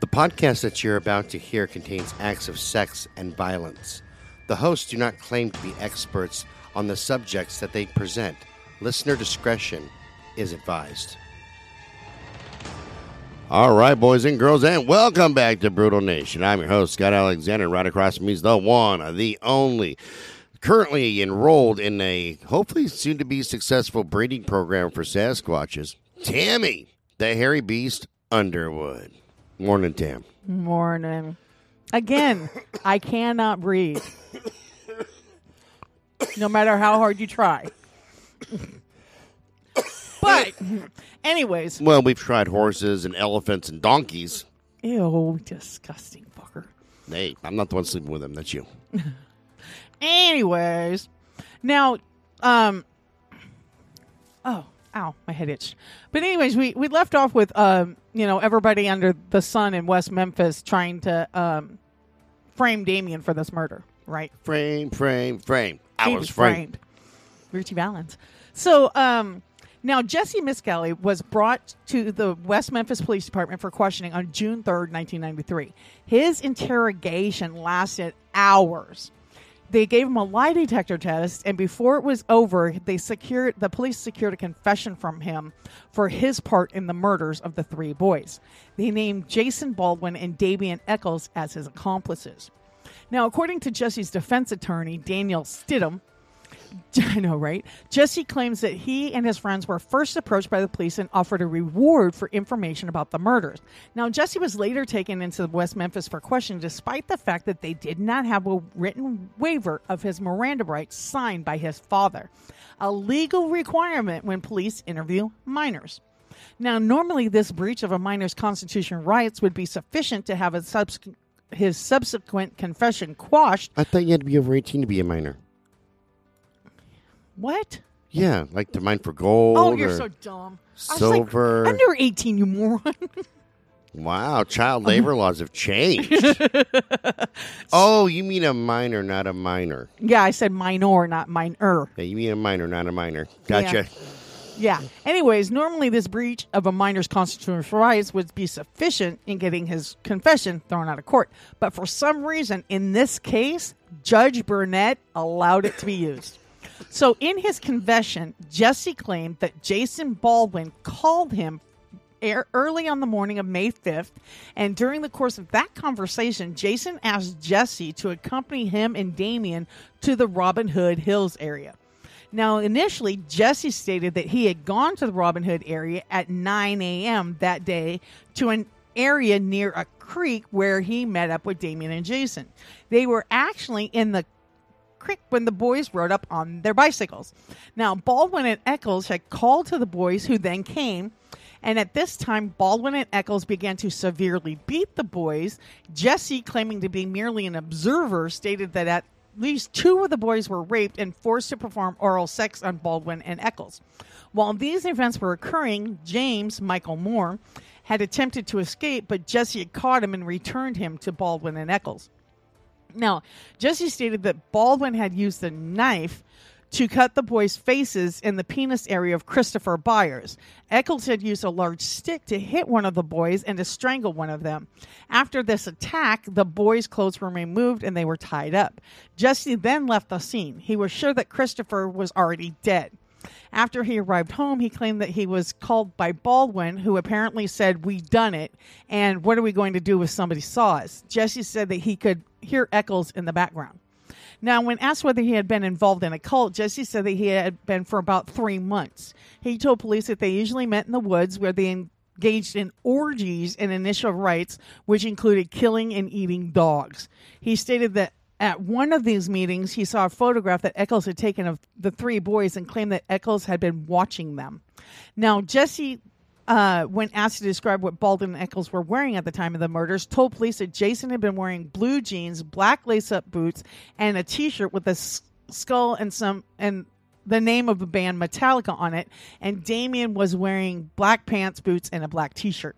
The podcast that you're about to hear contains acts of sex and violence. The hosts do not claim to be experts on the subjects that they present. Listener discretion is advised. All right, boys and girls, and welcome back to Brutal Nation. I'm your host, Scott Alexander. Right across from me is the one, the only, currently enrolled in a hopefully soon to be successful breeding program for Sasquatches, Tammy, the hairy beast Underwood. Morning, Tam. Morning. Again, I cannot breathe. No matter how hard you try. But, anyways, Well, we've tried horses and elephants and donkeys. ew, disgusting fucker. Hey, I'm not the one sleeping with them. That's you. Anyways, now, um, oh, ow, my head itched. But anyways, we we left off with um, you know, everybody under the sun in West Memphis trying to um frame Damien for this murder, right? Frame, frame, frame. I He was framed. Richie Valens. So, um, now Jesse Misskelley was brought to the West Memphis Police Department for questioning on June 3rd, 1993. His interrogation lasted hours. They gave him a lie detector test, and before it was over, they secured the police secured a confession from him for his part in the murders of the three boys. They named Jason Baldwin and Damien Echols as his accomplices. Now, according to Jesse's defense attorney, Daniel Stidham, I know, right? Jesse claims that he and his friends were first approached by the police and offered a reward for information about the murders. Now, Jesse was later taken into West Memphis for questioning, despite the fact that they did not have a written waiver of his Miranda rights signed by his father, a legal requirement when police interview minors. Now, normally, this breach of a minor's constitutional rights would be sufficient to have subs- his subsequent confession quashed. I thought you had to be over 18 to be a minor. What? Yeah, like to mine for gold. Oh, you're so dumb. Silver. I was like, under 18, you moron. Wow, child labor laws have changed. oh, you mean a minor, not a minor. yeah, I said minor, not minor. Yeah, you mean a minor, not a minor. Gotcha. Yeah. Anyways, normally this breach of a minor's constitutional rights would be sufficient in getting his confession thrown out of court. But for some reason, in this case, Judge Burnett allowed it to be used. So in his confession, Jesse claimed that Jason Baldwin called him early on the morning of May 5th. And during the course of that conversation, Jason asked Jesse to accompany him and Damien to the Robin Hood Hills area. Now, initially, Jesse stated that he had gone to the Robin Hood area at 9 a.m. that day to an area near a creek where he met up with Damien and Jason. They were actually in the creek when the boys rode up on their bicycles. Now, Baldwin and Echols had called to the boys, who then came. And at this time, Baldwin and Echols began to severely beat the boys. Jesse, claiming to be merely an observer, stated that at least two of the boys were raped and forced to perform oral sex on Baldwin and Echols. While these events were occurring, James, Michael Moore, had attempted to escape, but Jesse had caught him and returned him to Baldwin and Echols. Now, Jesse stated that Baldwin had used the knife to cut the boys' faces in the penis area of Christopher Byers. Echols had used a large stick to hit one of the boys and to strangle one of them. After this attack, the boys' clothes were removed and they were tied up. Jesse then left the scene. He was sure that Christopher was already dead. After he arrived home, he claimed that he was called by Baldwin, who apparently said, We done it, and what are we going to do if somebody saw us? Jesse said that he could hear Echols in the background. Now, when asked whether he had been involved in a cult, Jesse said that he had been for about three months. He told police that they usually met in the woods where they engaged in orgies and initial rites, which included killing and eating dogs. He stated that at one of these meetings, he saw a photograph that Echols had taken of the three boys and claimed that Echols had been watching them. Now, Jesse uh, when asked to describe what Baldwin and Echols were wearing at the time of the murders, told police that Jason had been wearing blue jeans, black lace-up boots, and a T-shirt with a s- skull and some and the name of the band Metallica on it. And Damien was wearing black pants, boots, and a black T-shirt.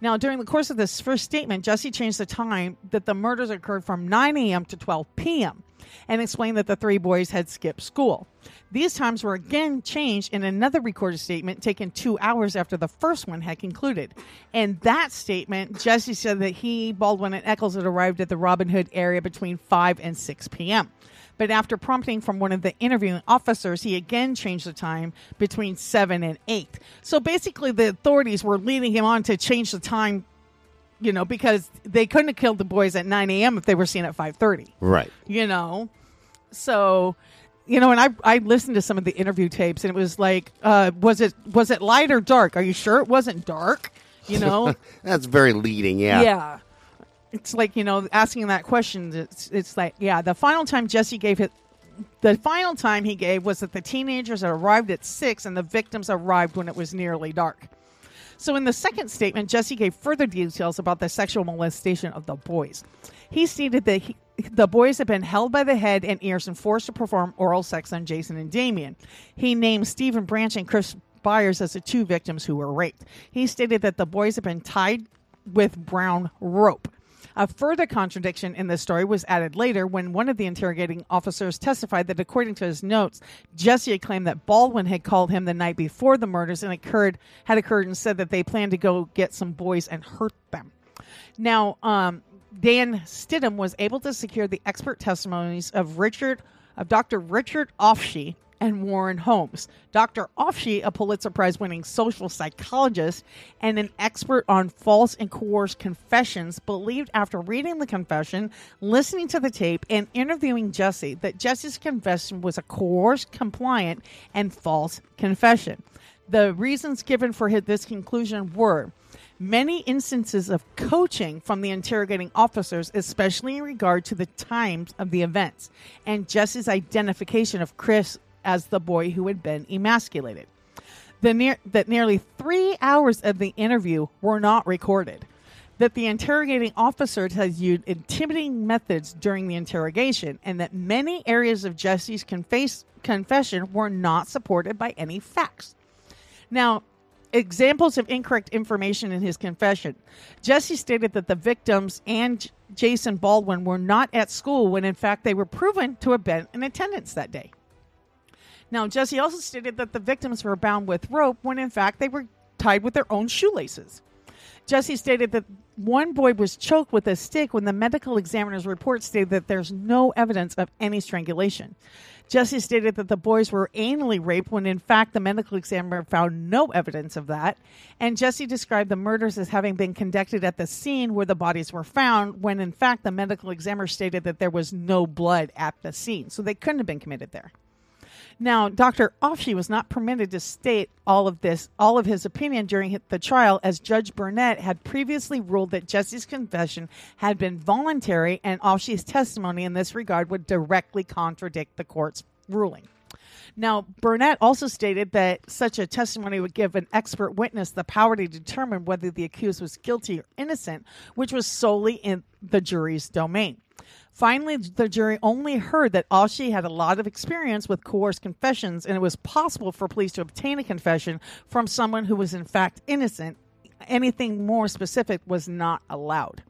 Now, during the course of this first statement, Jesse changed the time that the murders occurred from 9 a.m. to 12 p.m. and explained that the three boys had skipped school. These times were again changed in another recorded statement taken two hours after the first one had concluded. In that statement, Jesse said that he, Baldwin, and Echols had arrived at the Robin Hood area between 5 and 6 p.m. But after prompting from one of the interviewing officers, he again changed the time between 7 and 8. So basically, the authorities were leading him on to change the time, you know, because they couldn't have killed the boys at 9 a.m. if they were seen at 5.30 Right. you know so you know and i i listened to some of the interview tapes and it was like uh was it was it light or dark are you sure it wasn't dark you know That's very leading. Yeah. yeah it's like you know asking that question it's it's like yeah the final time jesse gave it the final time he gave was that the teenagers had arrived at six and the victims arrived when it was nearly dark so, in the second statement, Jesse gave further details about the sexual molestation of the boys. He stated that he, the boys had been held by the head and ears and forced to perform oral sex on Jason and Damien. He named Stephen Branch and Chris Byers as the two victims who were raped. He stated that the boys had been tied with brown rope. A further contradiction in this story was added later when one of the interrogating officers testified that, according to his notes, Jesse claimed that Baldwin had called him the night before the murders and occurred had occurred and said that they planned to go get some boys and hurt them. Now, um, Dan Stidham was able to secure the expert testimonies of Richard, of Dr. Richard Ofshe and Warren Holmes. Dr. Ofshe, a Pulitzer Prize winning social psychologist and an expert on false and coerced confessions, believed after reading the confession, listening to the tape, and interviewing Jesse that Jesse's confession was a coerced, compliant, and false confession. The reasons given for this conclusion were many instances of coaching from the interrogating officers, especially in regard to the times of the events, and Jesse's identification of Chris as the boy who had been emasculated. The near, that nearly three hours of the interview were not recorded. That the interrogating officers had used intimidating methods during the interrogation, and that many areas of Jesse's confess, confession were not supported by any facts. Now, examples of incorrect information in his confession. Jesse stated that the victims and J- Jason Baldwin were not at school when in fact they were proven to have been in attendance that day. Now, Jesse also stated that the victims were bound with rope when in fact they were tied with their own shoelaces. Jesse stated that one boy was choked with a stick when the medical examiner's report stated that there's no evidence of any strangulation. Jesse stated that the boys were anally raped when in fact the medical examiner found no evidence of that. And Jesse described the murders as having been conducted at the scene where the bodies were found when in fact the medical examiner stated that there was no blood at the scene. So they couldn't have been committed there. Now, Dr. Ofshe was not permitted to state all of this, all of his opinion during the trial, as Judge Burnett had previously ruled that Jesse's confession had been voluntary, and Ofshe's testimony in this regard would directly contradict the court's ruling. Now, Burnett also stated that such a testimony would give an expert witness the power to determine whether the accused was guilty or innocent, which was solely in the jury's domain. Finally, the jury only heard that Ofshe had a lot of experience with coerced confessions, and it was possible for police to obtain a confession from someone who was in fact innocent. Anything more specific was not allowed.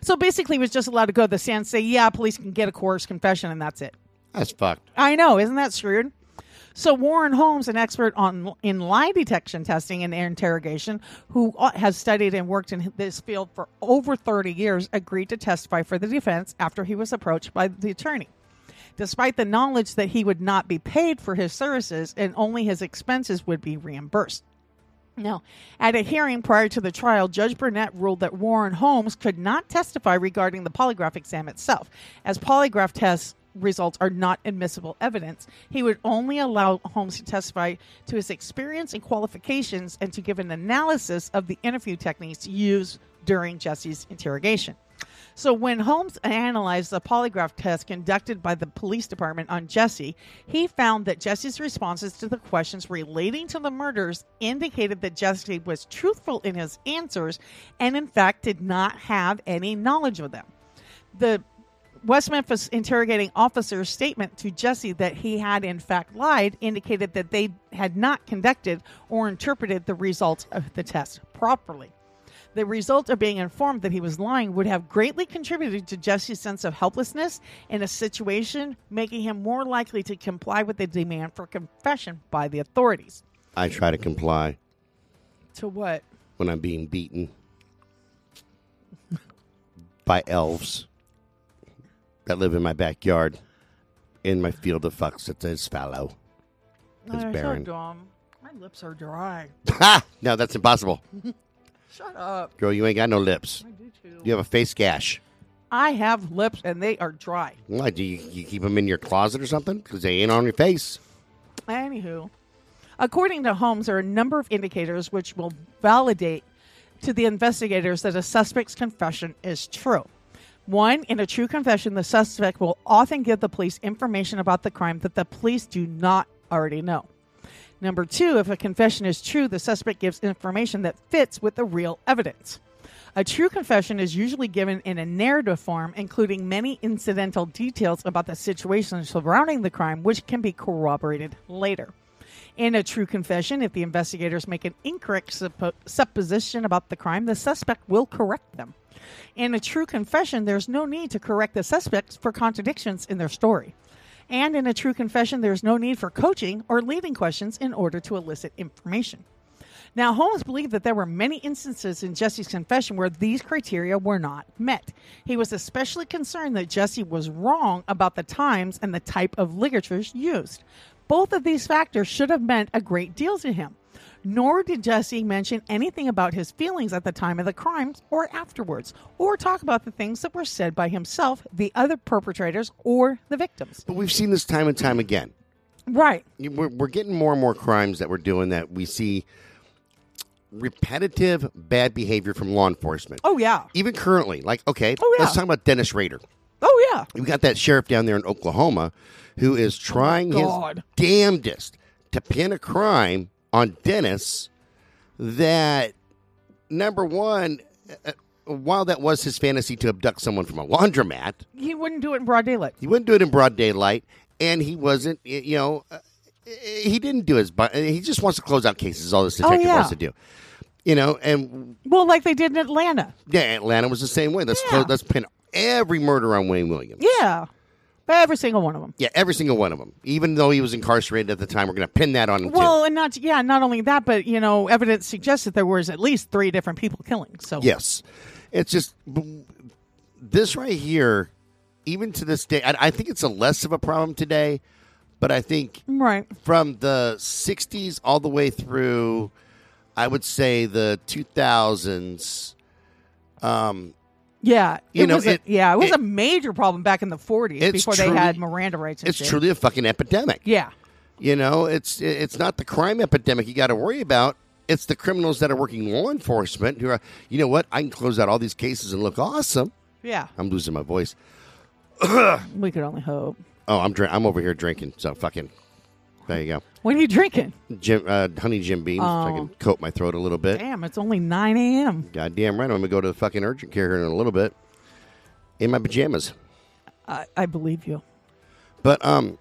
So basically, he was just allowed to go to the stand and say, Yeah, police can get a coerced confession, and that's it. That's fucked. I know, isn't that screwed? So Warren Holmes, an expert on in lie detection testing and interrogation, who uh, has studied and worked in this field for over 30 years, agreed to testify for the defense after he was approached by the attorney. Despite the knowledge that he would not be paid for his services and only his expenses would be reimbursed. Now, at a hearing prior to the trial, Judge Burnett ruled that Warren Holmes could not testify regarding the polygraph exam itself, as polygraph tests results are not admissible evidence. He would only allow Holmes to testify to his experience and qualifications and to give an analysis of the interview techniques used during Jesse's interrogation. So, when Holmes analyzed the polygraph test conducted by the police department on Jesse, he found that Jesse's responses to the questions relating to the murders indicated that Jesse was truthful in his answers and, in fact, did not have any knowledge of them. The West Memphis interrogating officer's statement to Jesse that he had in fact lied indicated that they had not conducted or interpreted the results of the test properly. The result of being informed that he was lying would have greatly contributed to Jesse's sense of helplessness in a situation, making him more likely to comply with the demand for confession by the authorities. I try to comply To what? when I'm being beaten by elves that live in my backyard in my field of fucks that says fallow. It's Oh, barren. So dumb. My lips are dry. Ha! No, that's impossible. Shut up. Girl, you ain't got no lips. I do too. You have a face gash. I have lips and they are dry. Why do you, you keep them in your closet or something? Because they ain't on your face. Anywho, according to Holmes, there are a number of indicators which will validate to the investigators that a suspect's confession is true. One, in a true confession, the suspect will often give the police information about the crime that the police do not already know. Number two, if a confession is true, the suspect gives information that fits with the real evidence. A true confession is usually given in a narrative form, including many incidental details about the situation surrounding the crime, which can be corroborated later. In a true confession, if the investigators make an incorrect suppo- supposition about the crime, the suspect will correct them. In a true confession, there's no need to correct the suspects for contradictions in their story. And in a true confession, there's no need for coaching or leading questions in order to elicit information. Now, Holmes believed that there were many instances in Jesse's confession where these criteria were not met. He was especially concerned that Jesse was wrong about the times and the type of ligatures used. Both of these factors should have meant a great deal to him. Nor did Jesse mention anything about his feelings at the time of the crimes or afterwards, or talk about the things that were said by himself, the other perpetrators, or the victims. But we've seen this time and time again. Right. We're, we're getting more and more crimes that we're doing that we see repetitive bad behavior from law enforcement. Oh, yeah. Even currently, like, okay, Oh, yeah. let's talk about Dennis Rader. Oh, yeah. We got that sheriff down there in Oklahoma who is trying his Oh, God. damnedest to pin a crime on Dennis that, number one, uh, while that was his fantasy to abduct someone from a laundromat, He wouldn't do it in broad daylight. he wouldn't do it in broad daylight, and he wasn't, you know, uh, he didn't do his, he just wants to close out cases, all this detective Oh, yeah. wants to do. You know, and Well, like they did in Atlanta. yeah, Atlanta was the same way. Let's Yeah. close, let's pin every murder on Wayne Williams. Yeah. Every single one of them. Yeah, every single one of them. Even though he was incarcerated at the time, we're going to pin that on him Well, and not yeah, not only that, but you know, evidence suggests that there was at least three different people killing. So. Yes, it's just this right here. Even to this day, I, I think it's a less of a problem today. But I think right. from the '60s all the way through, I would say the 2000s. Um, Yeah, You it know, was a, it- yeah, it was it- a major problem back in the 40s before truly- they had Miranda rights. And it's shit. truly a fucking epidemic. Yeah, You know, it's it's not the crime epidemic you got to worry about. It's the criminals that are working law enforcement who are, you know what? I can close out all these cases and look awesome. yeah. I'm losing my voice. We could only hope. Oh, I'm drink. I'm over here drinking. So fucking. There you go, What are you drinking? Jim, uh, honey Jim Beam. So I Oh. can coat my throat a little bit. Damn, it's only 9 a.m. Goddamn right. I'm gonna go to the fucking urgent care here in a little bit. In my pajamas. I, I believe you. But um,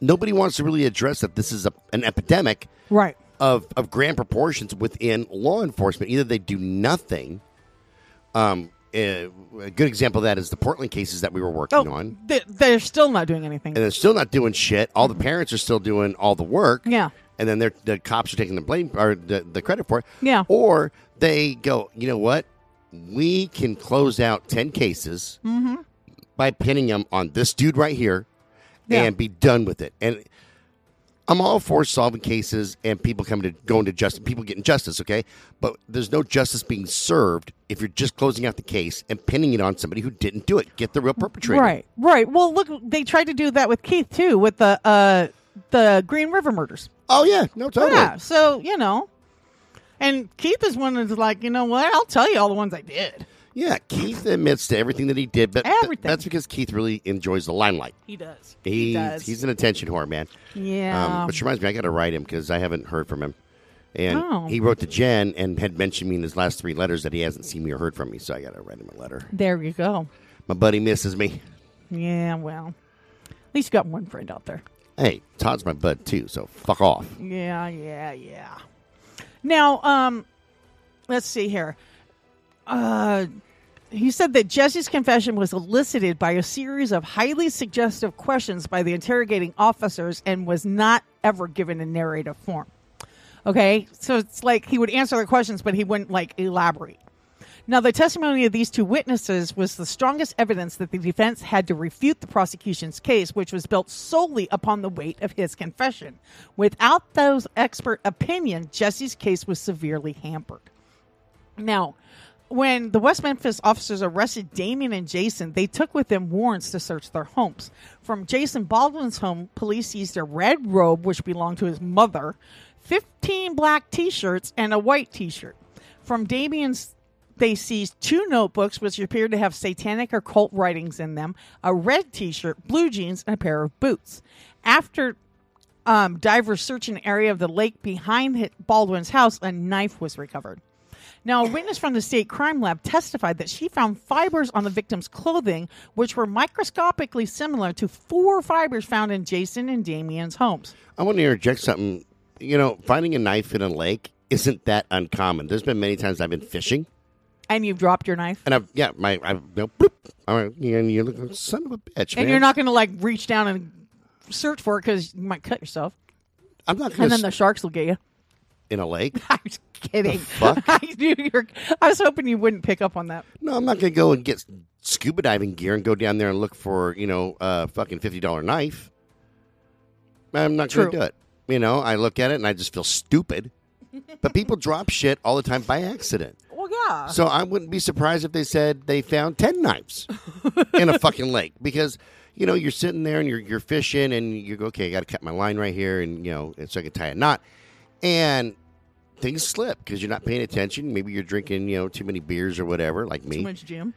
nobody wants to really address that this is a, an epidemic Right. of, of grand proportions within law enforcement. Either they do nothing. Um, a good example of that is the Portland cases that we were working Oh, on, they, they're still not doing anything. and they're still not doing shit. All the parents are still doing all the work. Yeah. and then they're, the cops are taking the blame or the, the credit for it. Yeah. or they go, you know what? We can close out ten cases Mm-hmm. by pinning them on this dude right here, Yeah. and be done with it. And I'm all for solving cases and people coming to going to justice, people getting justice, okay? But there's no justice being served if you're just closing out the case and pinning it on somebody who didn't do it. Get the real perpetrator. Right. Right. Well, look, they tried to do that with Keith too, with the uh the Green River murders. Oh yeah, no totally. Yeah. So you know, and Keith is one that's like, you know what? I'll tell you all the ones I did. Yeah, Keith admits to everything that he did, but th- Everything. that's because Keith really enjoys the limelight. He does. He, He does. He's an attention whore, man. yeah. Um, which reminds me, I got to write him because I haven't heard from him. And Oh. he wrote to Jen and had mentioned me in his last three letters that he hasn't seen me or heard from me. So I got to write him a letter. there you go. My buddy misses me. Yeah. Well, at least you got one friend out there. Hey, Todd's my bud too, so fuck off. Yeah, yeah, yeah. Now, um, let's see here. uh, he said that Jesse's confession was elicited by a series of highly suggestive questions by the interrogating officers and was not ever given in narrative form. Okay, so it's like he would answer the questions, but he wouldn't like elaborate. Now, the testimony of these two witnesses was the strongest evidence that the defense had to refute the prosecution's case, which was built solely upon the weight of his confession. Without those expert opinions, Jesse's case was severely hampered. Now, when the West Memphis officers arrested Damien and Jason, they took with them warrants to search their homes. From Jason Baldwin's home, police seized a red robe, which belonged to his mother, 15 black t shirts, and a white t shirt. From Damien's, they seized two notebooks, which appeared to have satanic or cult writings in them, a red t shirt, blue jeans, and a pair of boots. After um, divers searched an area of the lake behind Baldwin's house, a knife was recovered. Now, a witness from the state crime lab testified that she found fibers on the victim's clothing, which were microscopically similar to four fibers found in Jason and Damien's homes. I want to interject something. You know, finding a knife in a lake isn't that uncommon. There's been many times I've been fishing. And you've dropped your knife? And I've, yeah, my, I've, you know, bloop, all right, and you look like son of a bitch, And man. you're not going to like reach down and search for it because you might cut yourself. I'm not And then to the sharks will get you. In a lake. I was kidding. fuck? I knew you were, I was hoping you wouldn't pick up on that. No, I'm not going to go and get scuba diving gear and go down there and look for, you know, a fucking $50 knife. I'm not going to do it. You know, I look at it and I just feel stupid. but people drop shit all the time by accident. Well, yeah. So I wouldn't be surprised if they said they found 10 knives in a fucking lake because, you know, you're sitting there and you're, you're fishing and you go, okay, I got to cut my line right here and, you know, and so I can tie a knot. And things slip because you're not paying attention. Maybe you're drinking, you know, too many beers or whatever, like me. Too much Jim.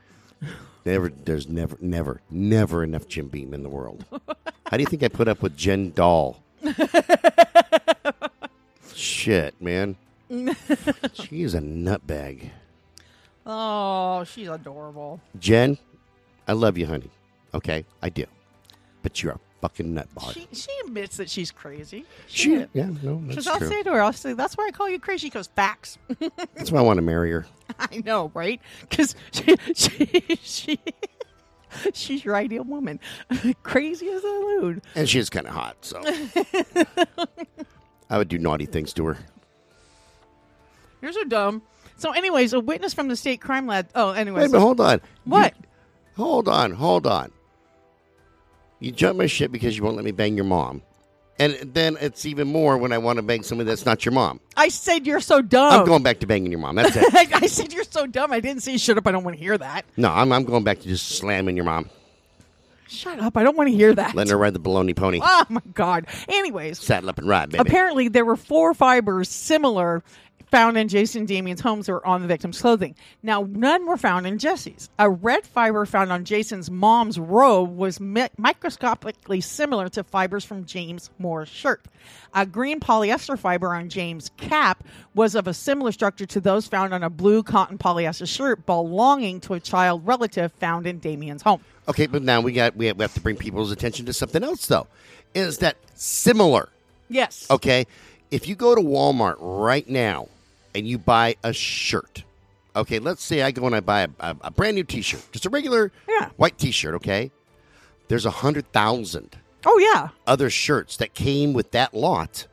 Never, there's never, never, never enough Jim Beam in the world. How do you think I put up with Jen Dahl? Shit, man. She's a nutbag. Oh, she's adorable. Jen, I love you, honey. Okay, I do. But you're a fucking nutbag. She she admits that she's crazy. She, did. yeah, no, Because that's I'll true. say to her, I'll say, that's why I call you crazy. She goes, facts. That's why I want to marry her. I know, right? Because she, she, she, she's your ideal woman. crazy as a loon. And she's kind of hot, so. I would do naughty things to her. You're so dumb. So, anyways, a witness from the state crime lab. Oh, Wait, anyways. but hold on. What? You- hold on, hold on. You jump my shit because you won't let me bang your mom. And then it's even more when I want to bang somebody that's not your mom. I said you're so dumb. I'm going back to banging your mom. That's it. I said you're so dumb. I didn't say shut up. I don't want to hear that. no, I'm, I'm going back to just slamming your mom. Shut up. I don't want to hear that. Letting her ride the baloney pony. Oh my god. Anyways, Saddle up and ride, baby. apparently there were four fibers similar found in Jason Damien's homes or on the victim's clothing. Now, none were found in Jesse's. A red fiber found on Jason's mom's robe was mi- microscopically similar to fibers from James Moore's shirt. A green polyester fiber on James' cap was of a similar structure to those found on a blue cotton polyester shirt belonging to a child relative found in Damien's home. Okay, but now we got we have, we have to bring people's attention to something else though. Is that similar? Yes. Okay, if you go to Walmart right now and you buy a shirt, okay, let's say I go and I buy a, a, a brand new T-shirt, just a regular Yeah. white T-shirt. Okay, there's a hundred thousand Oh yeah. other shirts that came with that lot.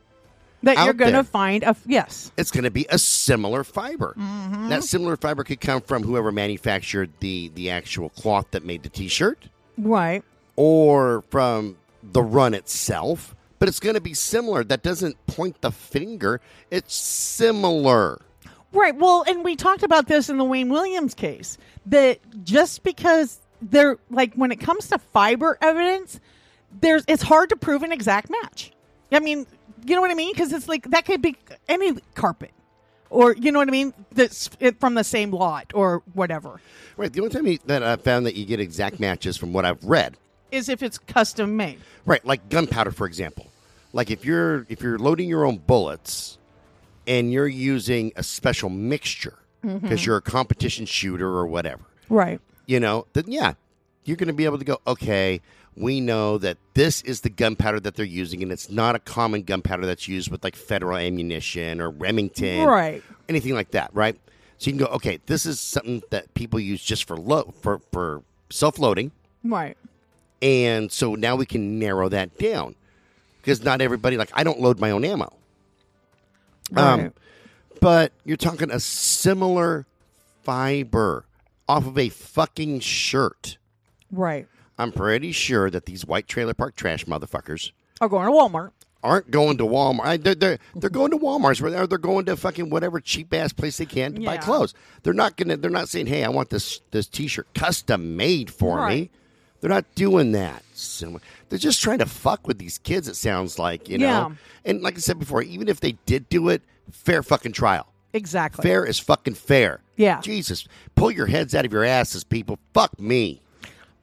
That you're going to find a yes. It's going to be a similar fiber. Mm-hmm. That similar fiber could come from whoever manufactured the the actual cloth that made the T-shirt. Right. or from the run itself, but it's going to be similar. That doesn't point the finger. It's similar. Right. Well, and we talked about this in the Wayne Williams case that just because they're like when it comes to fiber evidence, there's it's hard to prove an exact match. I mean, you know what I mean? Because it's like that could be any carpet, or you know what I mean? That's from the same lot or whatever. Right. The only time you, that I found that you get exact matches from what I've read, Is if it's custom made. right? Like gunpowder, for example. Like if you're if you're loading your own bullets and you're using a special mixture because mm-hmm. you're a competition shooter or whatever, Right. you know, then yeah, you're going to be able to go, okay, we know that this is the gunpowder that they're using, and it's not a common gunpowder that's used with like federal ammunition or Remington, Right. Anything like that, right? So you can go, okay, this is something that people use just for lo- for for self loading, Right. and so now we can narrow that down because not everybody like I don't load my own ammo. Um, Right. but you're talking a similar fiber off of a fucking shirt. Right. I'm pretty sure that these white trailer park trash motherfuckers are going to Walmart. aren't going to Walmart. They're, they're, they're going to Walmart's where they're, they're going to fucking whatever cheap ass place they can to buy clothes. They're not gonna. They're not saying, "Hey, I want this this t shirt custom made for me." They're not doing that. So they're just trying to fuck with these kids. It sounds like you know. Yeah. And like I said before, even if they did do it, fair fucking trial. Exactly. Fair is fucking fair. Yeah. Jesus, pull your heads out of your asses, people. Fuck me.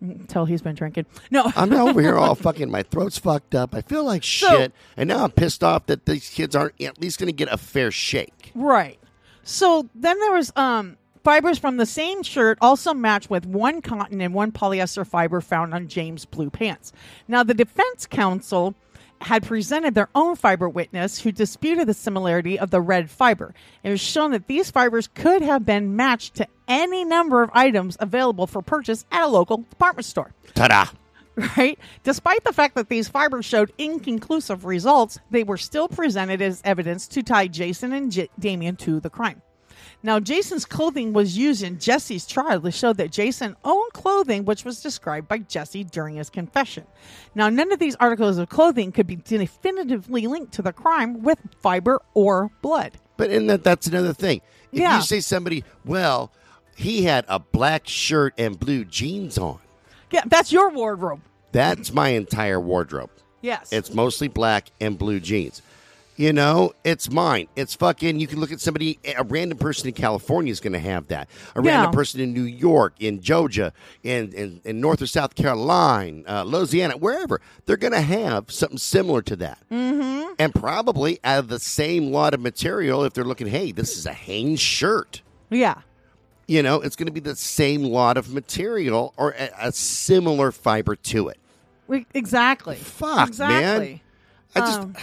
Until he's been drinking. No. I'm over here all fucking. My throat's fucked up. I feel like So- shit, and now I'm pissed off that these kids aren't at least going to get a fair shake. Right. So then there was um fibers from the same shirt also matched with one cotton and one polyester fiber found on James' blue pants. Now the defense counsel had presented their own fiber witness who disputed the similarity of the red fiber. It was shown that these fibers could have been matched to any number of items available for purchase at a local department store Ta-da! right? Despite the fact that these fibers showed inconclusive results, they were still presented as evidence to tie Jason and J- Damien to the crime. Now, Jason's clothing was used in Jesse's trial to show that Jason owned clothing which was described by Jesse during his confession. Now, none of these articles of clothing could be definitively linked to the crime with fiber or blood. But and that that's another thing. If Yeah. you say somebody, well, he had a black shirt and blue jeans on. Yeah, that's your wardrobe. That's my entire wardrobe. Yes. It's mostly black and blue jeans. You know, it's mine. It's fucking. You can look at somebody. A random person in California is going to have that. A Yeah. random person in New York, in Georgia, in in, in North or South Carolina, uh, Louisiana, wherever, they're going to have something similar to that. Mm-hmm. And probably out of the same lot of material. If they're looking, hey, this is a Hanes shirt. yeah. You know, it's going to be the same lot of material or a, a similar fiber to it. We- Exactly. Fuck, exactly. man. I just Um,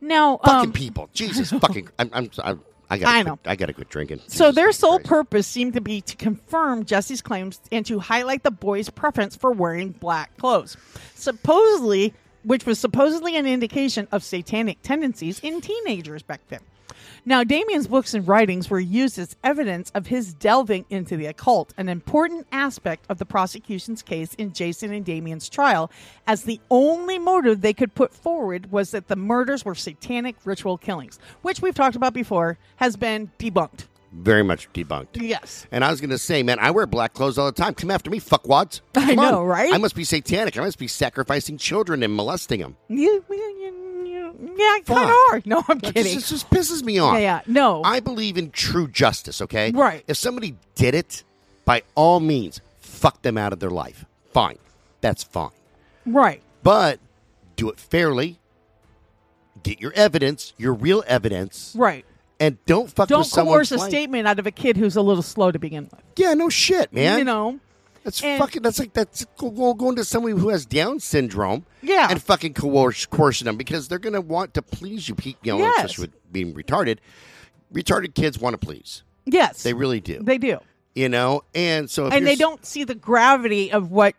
Now, fucking um, people. Jesus fucking. I'm. I'm. I'm I got. I know. I got to quit drinking. So Jesus their sole Christ. purpose seemed to be to confirm Jesse's claims and to highlight the boy's preference for wearing black clothes. Supposedly, which was supposedly an indication of satanic tendencies in teenagers back then. Now, Damien's books and writings were used as evidence of his delving into the occult, an important aspect of the prosecution's case in Jason and Damien's trial, as the only motive they could put forward was that the murders were satanic ritual killings, which we've talked about before, has been debunked. Very much debunked. Yes. And I was going to say, man, I wear black clothes all the time. Come after me, fuckwads. I Come on. know, right? I must be satanic. I must be sacrificing children and molesting them. You, you, you, you yeah, kind of are. No, I'm kidding. just, just pisses me off. Yeah, yeah. No. I believe in true justice, okay? Right. If somebody did it, by all means, fuck them out of their life. Fine. That's fine. right. But do it fairly. Get your evidence, your real evidence, Right. and don't fuck Don't with coerce a statement out of a kid who's a little slow to begin with. Yeah, no shit, man. You know? That's And- fucking. That's like that's go- go- going to somebody who has Down syndrome. Yeah. and fucking coerce, coercing them because they're gonna want to please you. You know, Yes. especially with being retarded. Retarded kids want to please. Yes. They really do. They do. you know, and so if And they don't see the gravity of what,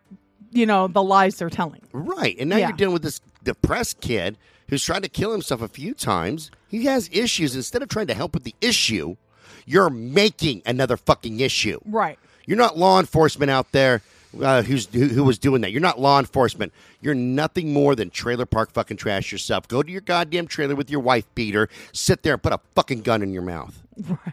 you know, the lies they're telling. right. And now Yeah. you're dealing with this depressed kid who's tried to kill himself a few times. He has issues. Instead of trying to help with the issue, you're making another fucking issue. Right. You're not law enforcement out there uh, who's who, who was doing that. You're not law enforcement. You're nothing more than trailer park fucking trash yourself. Go to your goddamn trailer with your wife beater. Sit there and put a fucking gun in your mouth.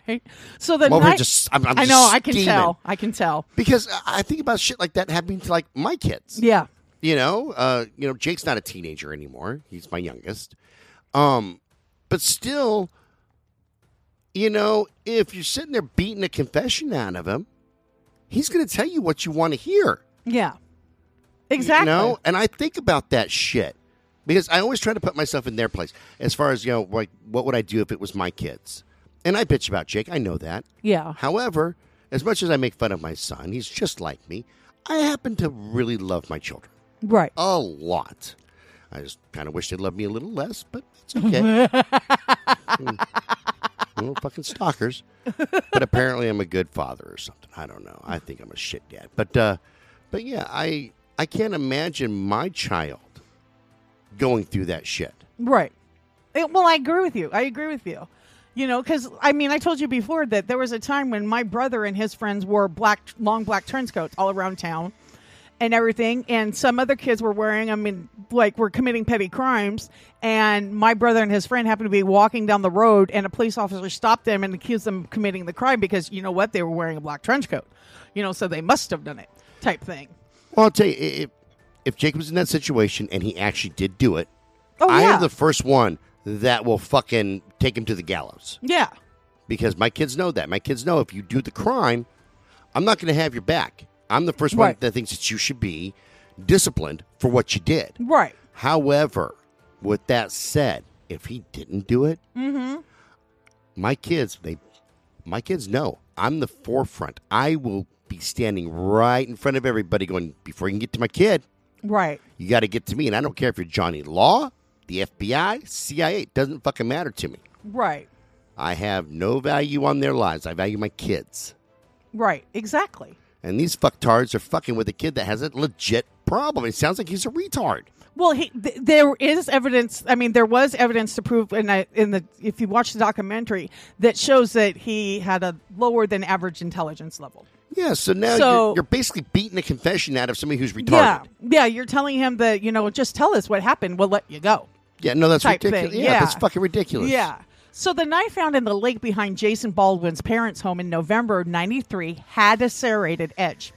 Right. So the I'm over night- just- I'm- I'm I know. I can steaming. tell. I can tell. Because I think about shit like that happening to like my kids. Yeah. You know, uh, you know, Jake's not a teenager anymore. He's my youngest. Um, but still, you know, if you're sitting there beating a confession out of him, he's going to tell you what you want to hear. Yeah. Exactly. You know, and I think about that shit because I always try to put myself in their place as far as you know, like what would I do if it was my kids? And I bitch about Jake. I know that. Yeah. However, as much as I make fun of my son, he's just like me. I happen to really love my children Right. a lot. I just kind of wish they loved me a little less, but it's okay. Hmm. Well, fucking stalkers. But apparently, I'm a good father or something. I don't know. I think I'm a shit dad. But, uh, but yeah, I I can't imagine my child going through that shit. Right. It- well, I agree with you. I agree with you. You know, because I mean, I told you before that there was a time when my brother and his friends wore black, long black trench coats all around town and everything, and some other kids were wearing them and like were committing petty crimes. And my brother and his friend happened to be walking down the road, and a police officer stopped them and accused them of committing the crime because you know what? They were wearing a black trench coat. You know, so they must have done it, type thing. Well, I'll tell you, i- if, if Jacob's in that situation and he actually did do it, Oh I yeah, am the first one that will fucking take him to the gallows yeah, because my kids know that. My kids know if you do the crime, I'm not going to have your back. I'm the first one Right. that thinks that you should be disciplined for what you did. right. However, with that said, if he didn't do it, mm-hmm. my kids they my kids know I'm the forefront. I will be standing right in front of everybody going before you can get to my kid, Right. you got to get to me and I don't care if you're Johnny Law, the FBI, CIA, it doesn't fucking matter to me. Right. I have no value on their lives. I value my kids. Right. Exactly. And these fucktards are fucking with a kid that has a legit problem. It sounds like he's a retard. Well, he, th- there is evidence. I mean, there was evidence to prove, in, I in the if you watch the documentary, that shows that he had a lower than average intelligence level. Yeah, so now So- you're, you're basically beating a confession out of somebody who's retarded. Yeah, yeah. You're telling him that you know, just tell us what happened. We'll let you go. Yeah, no, that's ridiculous. Yeah, yeah. that's fucking ridiculous. Yeah. So the knife found in the lake behind Jason Baldwin's parents' home in November of 93 had a serrated edge.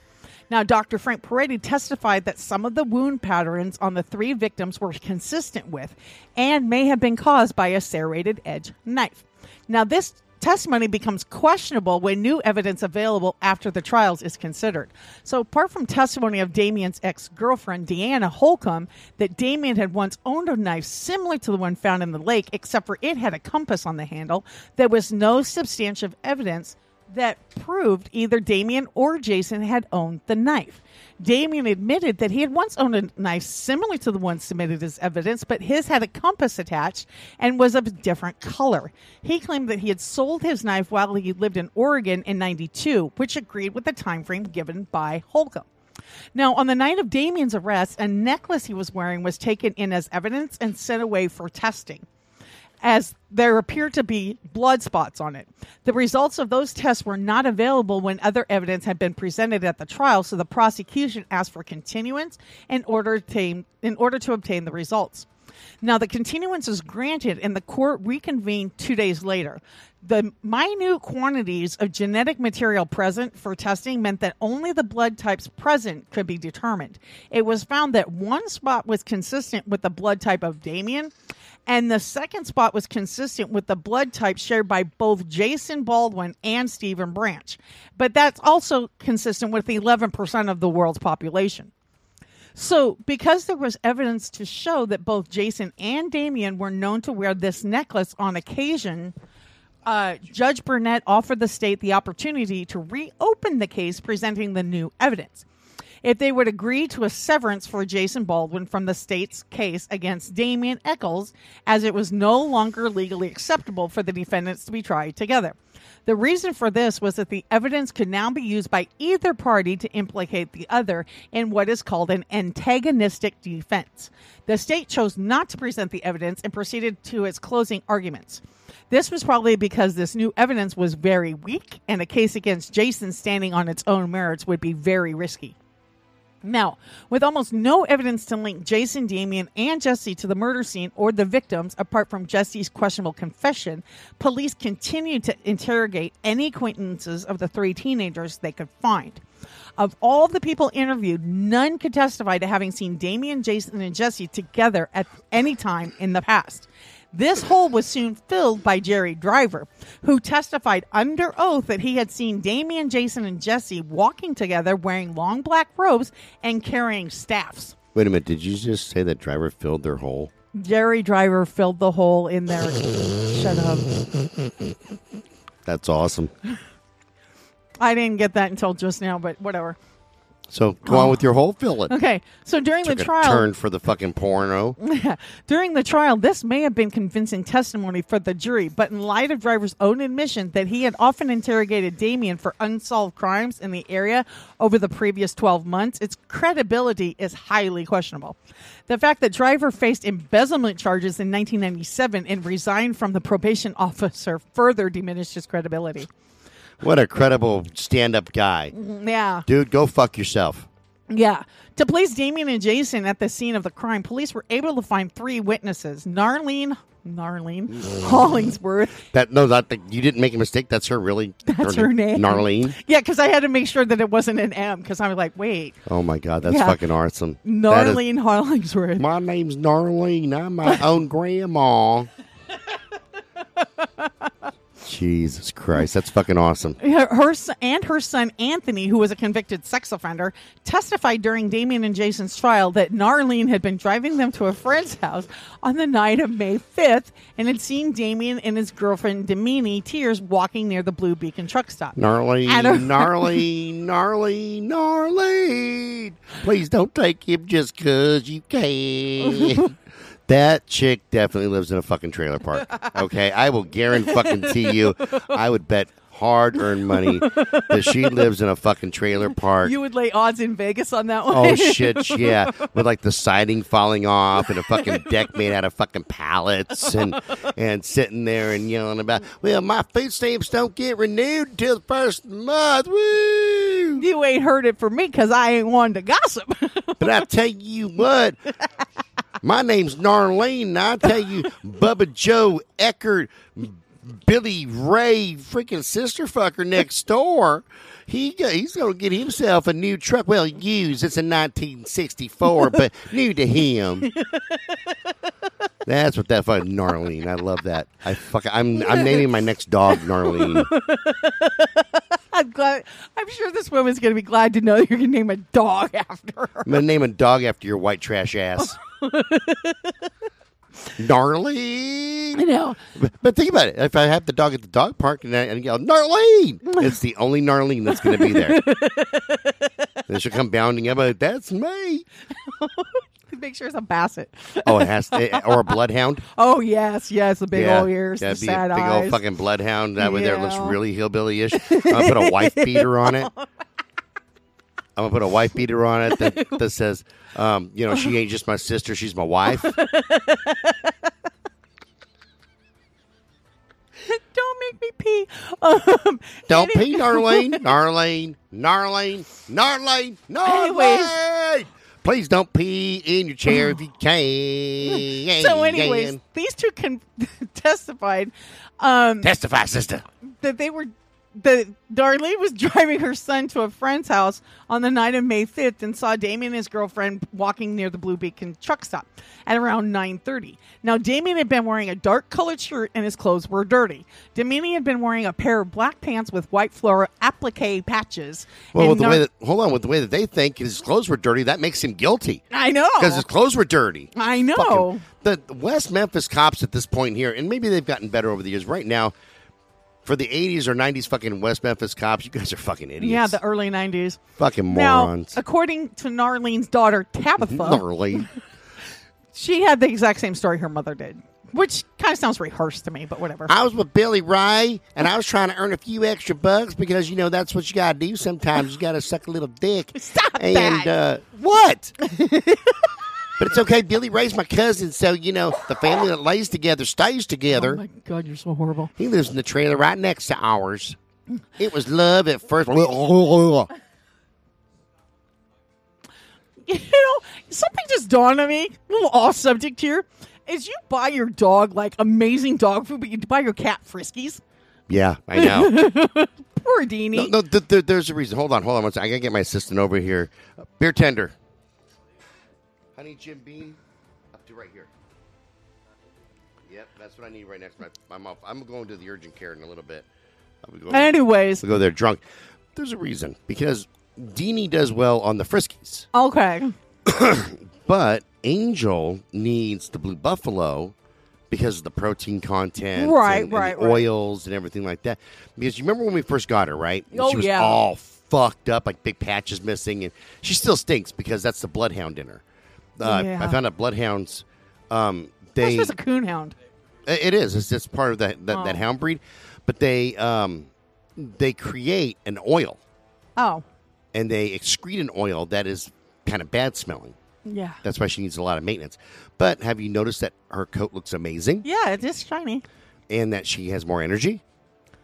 Now, Dr. Frank Peretti testified that some of the wound patterns on the three victims were consistent with and may have been caused by a serrated edge knife. Now, this testimony becomes questionable when new evidence available after the trials is considered. So, apart from testimony of Damien's ex girlfriend, Deanna Holcomb, that Damien had once owned a knife similar to the one found in the lake, except for it had a compass on the handle, there was no substantive evidence that proved either Damien or Jason had owned the knife. Damien admitted that he had once owned a knife similar to the one submitted as evidence, but his had a compass attached and was of a different color. He claimed that he had sold his knife while he lived in Oregon in 92, which agreed with the time frame given by Holcomb. Now, on the night of Damien's arrest, a necklace he was wearing was taken in as evidence and sent away for testing as there appeared to be blood spots on it. The results of those tests were not available when other evidence had been presented at the trial, so the prosecution asked for continuance in order to obtain, in order to obtain the results. Now, the continuance was granted and the court reconvened two days later. The minute quantities of genetic material present for testing meant that only the blood types present could be determined. It was found that one spot was consistent with the blood type of Damien, and the second spot was consistent with the blood type shared by both Jason Baldwin and Stephen Branch. But that's also consistent with 11% of the world's population. So, because there was evidence to show that both Jason and Damien were known to wear this necklace on occasion, uh, Judge Burnett offered the state the opportunity to reopen the case presenting the new evidence. If they would agree to a severance for Jason Baldwin from the state's case against Damien Echols, as it was no longer legally acceptable for the defendants to be tried together. The reason for this was that the evidence could now be used by either party to implicate the other in what is called an antagonistic defense. The state chose not to present the evidence and proceeded to its closing arguments. This was probably because this new evidence was very weak, and a case against Jason standing on its own merits would be very risky. Now, with almost no evidence to link Jason, Damien, and Jesse to the murder scene or the victims, apart from Jesse's questionable confession, police continued to interrogate any acquaintances of the three teenagers they could find. Of all the people interviewed, none could testify to having seen Damien, Jason, and Jesse together at any time in the past. This hole was soon filled by Jerry Driver, who testified under oath that he had seen Damien, Jason, and Jesse walking together wearing long black robes and carrying staffs. Wait a minute. Did you just say that driver filled their hole? Jerry Driver filled the hole in there. Shut up. That's awesome. I didn't get that until just now, but whatever. So go on with oh. your whole filling. Okay, so during Took the trial, turn for the fucking porno. During the trial, this may have been convincing testimony for the jury, but in light of driver's own admission that he had often interrogated Damien for unsolved crimes in the area over the previous 12 months, its credibility is highly questionable. The fact that driver faced embezzlement charges in 1997 and resigned from the probation officer further diminished his credibility. What a credible stand-up guy, mm-hmm. Yeah. dude. Go fuck yourself. Yeah. To place Damien and Jason at the scene of the crime, police were able to find three witnesses Narlene, Narlene mm. Hollingsworth. That no, that you didn't make a mistake. That's her really. That's her name. Narlene. Yeah, because I had to make sure that it wasn't an M because I was like, wait, Oh my god, that's Yeah. fucking awesome. That is- Narlene Hollingsworth. my name's Narlene. I'm my own grandma. Jesus Christ, that's fucking awesome. Her, her and her son Anthony, who was a convicted sex offender, testified during Damien and Jason's trial that Narlene had been driving them to a friend's house on the night of May 5th and had seen Damien and his girlfriend Domini Tears walking near the Blue Beacon truck stop. Don't- Narlene, Narlene, Narlene. Please don't take him just 'cause you can. that chick definitely lives in a fucking trailer park. Okay, I will guarantee fucking you. I would bet hard earned money that she lives in a fucking trailer park. You would lay odds in Vegas on that oh, one. Oh shit, yeah. With like the siding falling off and a fucking deck made out of fucking pallets and and sitting there and yelling about, well, my food stamps don't get renewed until the first month. Woo! you ain't heard it from me because I ain't one to gossip. But I tell you what, my name's Narlene, and I tell you, Bubba Joe Eckert, Billy Ray, freaking sister fucker next door. He uh, he's gonna get himself a new truck. Well, used. It's a 1964, but new to him. That's what that fucking Narlene. I love that. I fuck. I'm I'm naming my next dog Narlene. I'm glad. I'm sure this woman's going to be glad to know you're to name a dog after her. I'm gonna name a dog after your white trash ass. Gnarly. I know. But, but think about it. If I have the dog at the dog park and I and yell, Narlene, it's the only Narlene that's going to be there. then she'll come bounding up, like, that's me. Make sure it's a basset. Oh, it has to, or a bloodhound. Oh yes, yes, the big yeah. old ears, yeah, be sad a big eyes. old fucking bloodhound. That way there it looks really hillbilly-ish. I'm going to put a wife beater on it. I'm going to put a wife beater on it that, that says, um, you know, she ain't just my sister, she's my wife. Don't make me pee. Um, Don't any- pee, Narlene. Narlene. Narlene. Narlene. Narlene. Please don't pee in your chair if you can. So, anyways, these two con- testified um, testify, sister. that they were that Darlene was driving her son to a friend's house on the night of May 5th and saw Damien and his girlfriend walking near the Blue Beacon truck stop at around 9:30. Now Damien had been wearing a dark colored shirt and his clothes were dirty. Damien had been wearing a pair of black pants with white floral applique patches. Well, with the Nar- way that hold on, with the way that they think his clothes were dirty, that makes him guilty I know. because his clothes were dirty. I know. Fucking- the the West Memphis cops at this point here, and maybe they've gotten better over the years. Right now, for the '80s or '90s, fucking West Memphis cops, you guys are fucking idiots. yeah, the early 90s. fucking Now, morons. according to Narlene's daughter Tabitha, Narlene. she had the exact same story her mother did, which kind of sounds rehearsed to me, but whatever. I was with Billy Ray, and I was trying to earn a few extra bucks because you know that's what you gotta do. Sometimes you gotta suck a little dick. Stop and that. uh, what? but it's okay. Billy Ray's my cousin, so you know the family that lays together stays together. oh my god, you're so horrible. he lives in the trailer right next to ours. It was love at first. You know, something just dawned on me. A little off subject here. Is you buy your dog like amazing dog food, but you buy your cat Friskies? yeah, I know. Poor Deanie. No, no th- th- there's a reason. Hold on, hold on. one second. I gotta get my assistant over here. Uh, beer tender. Honey Jim Beam, up to right here. Yep, that's what I need right next to my, my mouth. I'm going to the urgent care in a little bit. I'll be going, Anyways, I'll go there drunk. There's a reason because Deanie does well on the Friskies, okay. but Angel needs the Blue Buffalo because of the protein content, Right, and, and right, the right. oils and everything like that. Because you remember when we first got her, right? And Oh, she was yeah. all fucked up, like big patches missing, and she still stinks because that's the bloodhound in her. Uh, Yeah. I found out bloodhounds. Um, This they a coonhound. it is. It's just part of that that, that Oh. hound breed, but they um, they create an oil Oh, and they excrete an oil that is kind of bad smelling. yeah. That's why she needs a lot of maintenance. But have you noticed that her coat looks amazing Yeah, it is shiny. and that she has more energy?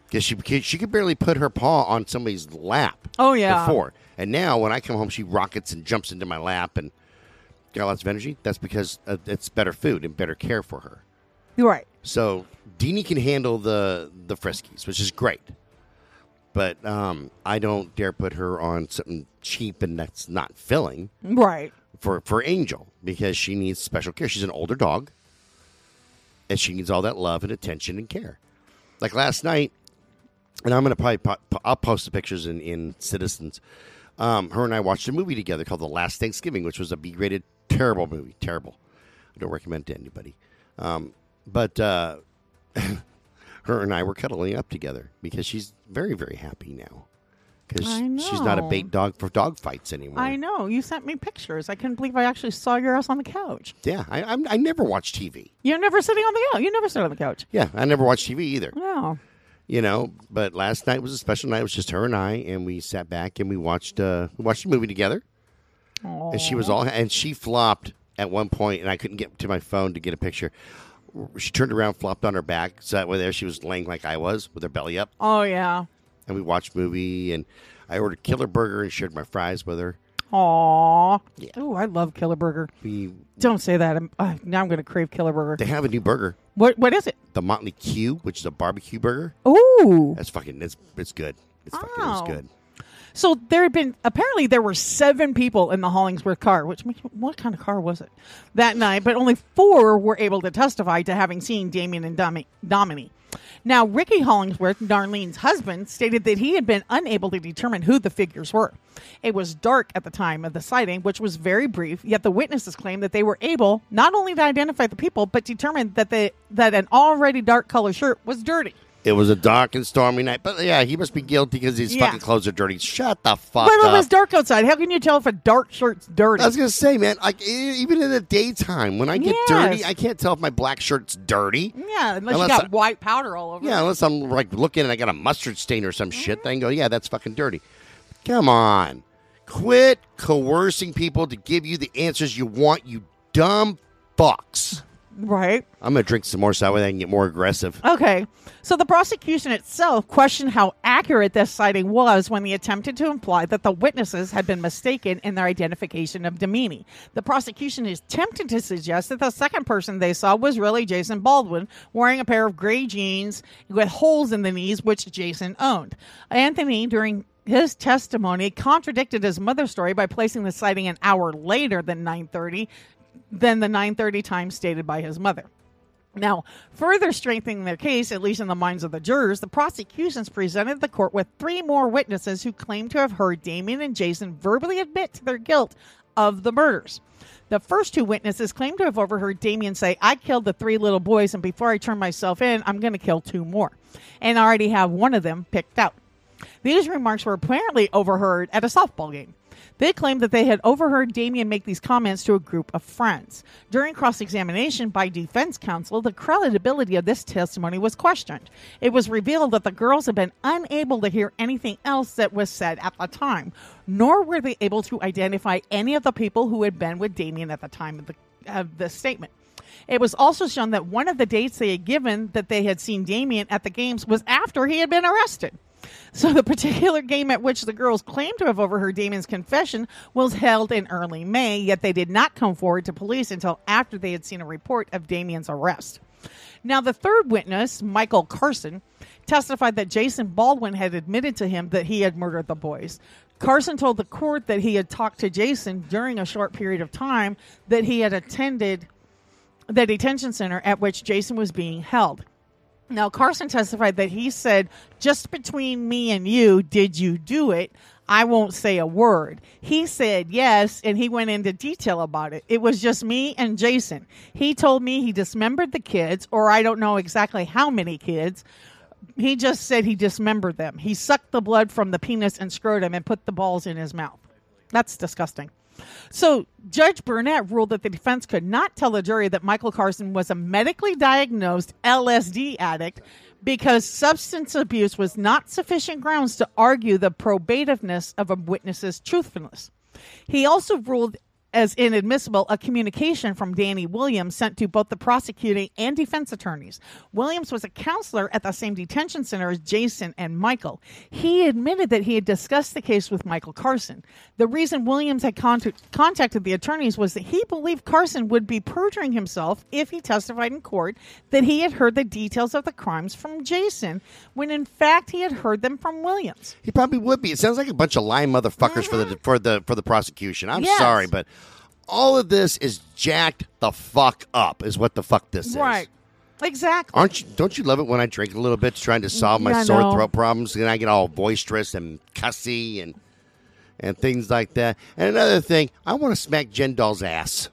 Because she she could barely put her paw on somebody's lap. Oh, yeah. Before and now when I come home, she rockets and jumps into my lap and got lots of energy. That's because uh, it's better food and better care for her. You're right. So Deanie can handle the the friskies, which is great. But um, I don't dare put her on something cheap and that's not filling Right. for for Angel because she needs special care. She's an older dog, and she needs all that love and attention and care. Like last night, and I'm gonna probably po- I'll post the pictures in in Citizens. Um, her and I watched a movie together called The Last Thanksgiving, which was a B-rated terrible movie. Terrible. I don't recommend it to anybody. Um, but uh, her and I were cuddling up together because she's very very happy now because she's not a bait dog for dog fights anymore. I know. You sent me pictures. I couldn't believe I actually saw your ass on the couch. Yeah, I, I'm, I never watch TV. You're never sitting on the couch. You never sit on the couch. Yeah, I never watch TV either. No. You know, but last night was a special night. It was just her and I, and we sat back and we watched uh, we watched a movie together. And she was all and she flopped at one point, and I couldn't get to my phone to get a picture. She turned around, flopped on her back, so that way there she was laying like I was with her belly up, Oh yeah. and we watched movie. And I ordered Killer Burger and shared my fries with her. Aw. Yeah. Oh, I love Killer Burger. We Don't say that. I'm, uh, now I'm going to crave Killer Burger. they have a new burger, What? What is it? the Motley Q, which is a barbecue burger. Ooh. That's fucking it's it's good. It's fucking Oh. it's good. So there had been apparently there were seven people in the Hollingsworth car, which what kind of car was it that night? But only four were able to testify to having seen Damien and Domi- Domini. Now, Ricky Hollingsworth, Darlene's husband, stated that he had been unable to determine who the figures were. It was dark at the time of the sighting, which was very brief. Yet the witnesses claimed that they were able not only to identify the people, but determined that they that an already dark color shirt was dirty. It was a dark and stormy night, but yeah, he must be guilty because his Yeah. fucking clothes are dirty. Shut the fuck But it up. was dark outside. How can you tell if a dark shirt's dirty? I was gonna say, man, like e- even in the daytime when I get Yes. dirty, I can't tell if my black shirt's dirty. Yeah, unless, Unless you got I- white powder all over. Yeah, unless I'm like looking and I got a mustard stain or some shit, then go, mm-hmm. yeah, that's fucking dirty. Come on, quit coercing people to give you the answers you want, you dumb fucks. Right. I'm gonna drink some more so that way I can get more aggressive. Okay. So the prosecution itself questioned how accurate this sighting was when they attempted to imply that the witnesses had been mistaken in their identification of Domini. The prosecution is tempted to suggest that the second person they saw was really Jason Baldwin, wearing a pair of gray jeans with holes in the knees, which Jason owned. Anthony, during his testimony, contradicted his mother's story by placing the sighting an hour later than 9:30 than the 9:30 time stated by his mother. Now, further strengthening their case, at least in the minds of the jurors, the prosecutions presented the court with three more witnesses who claimed to have heard Damien and Jason verbally admit to their guilt of the murders. The first two witnesses claimed to have overheard Damien say, I killed the three little boys, and before I turn myself in, I'm going to kill two more. And I already have one of them picked out. These remarks were apparently overheard at a softball game. They claimed that they had overheard Damien make these comments to a group of friends. During cross examination by defense counsel, the credibility of this testimony was questioned. It was revealed that the girls had been unable to hear anything else that was said at the time, nor were they able to identify any of the people who had been with Damien at the time of the, of the statement. It was also shown that one of the dates they had given that they had seen Damien at the games was after he had been arrested. So the particular game at which the girls claimed to have overheard Damien's confession was held in early May, yet they did not come forward to police until after they had seen a report of Damien's arrest. Now, the third witness, Michael Carson, testified that Jason Baldwin had admitted to him that he had murdered the boys. Carson told the court that he had talked to Jason during a short period of time that he had attended the detention center at which Jason was being held. Now, Carson testified that he said, just between me and you, did you do it? I won't say a word. He said yes, and he went into detail about it. It was just me and Jason. He told me he dismembered the kids, or I don't know exactly how many kids, he just said he dismembered them. He sucked the blood from the penis and scrotum and put the balls in his mouth. That's disgusting. So, Judge Burnett ruled that the defense could not tell the jury that Michael Carson was a medically diagnosed LSD addict because substance abuse was not sufficient grounds to argue the probativeness of a witness's truthfulness. He also ruled as inadmissible a communication from Danny Williams sent to both the prosecuting and defense attorneys. Williams was a counselor at the same detention center as Jason and Michael. He admitted that he had discussed the case with Michael Carson. The reason Williams had contact- contacted the attorneys was that he believed Carson would be perjuring himself if he testified in court that he had heard the details of the crimes from Jason, when in fact he had heard them from Williams. He probably would be. It sounds like a bunch of lying motherfuckers for the mm-hmm. for the for the prosecution. I'm Yes. sorry, but all of this is jacked the fuck up. Is what the fuck this is. Right. Exactly. Aren't you? Don't you love it when I drink a little bit, trying to solve my Yeah, sore know. throat problems, and I get all boisterous and cussy and and things like that. And another thing, I want to smack Jen Doll's ass.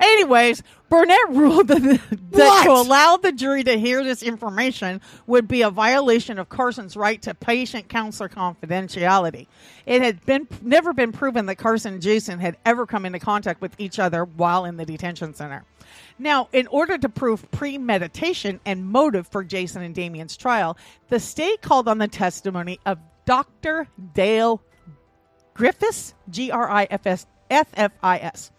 Anyways, Burnett ruled that, that to allow the jury to hear this information would be a violation of Carson's right to patient counselor confidentiality. It had been never been proven that Carson and Jason had ever come into contact with each other while in the detention center. Now, in order to prove premeditation and motive for Jason and Damien's trial, the state called on the testimony of Dr. Dale Griffiths, G R I F S F F I S.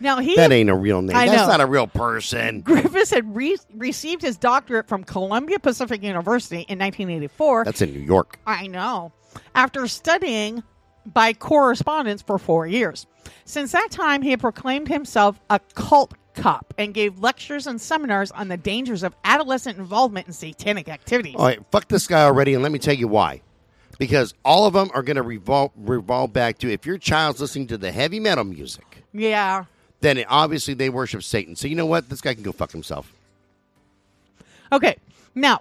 Now he That ain't a real name. I That's know. not a real person. Griffiths had re- received his doctorate from Columbia Pacific University in 1984. That's in New York. I know. After studying by correspondence for four years. Since that time, he had proclaimed himself a cult cop and gave lectures and seminars on the dangers of adolescent involvement in satanic activities. All right, fuck this guy already, and let me tell you why. Because all of them are going to revolve revolve back to if your child's listening to the heavy metal music, Yeah. Then it, obviously they worship Satan. So you know what? This guy can go fuck himself. Okay, now,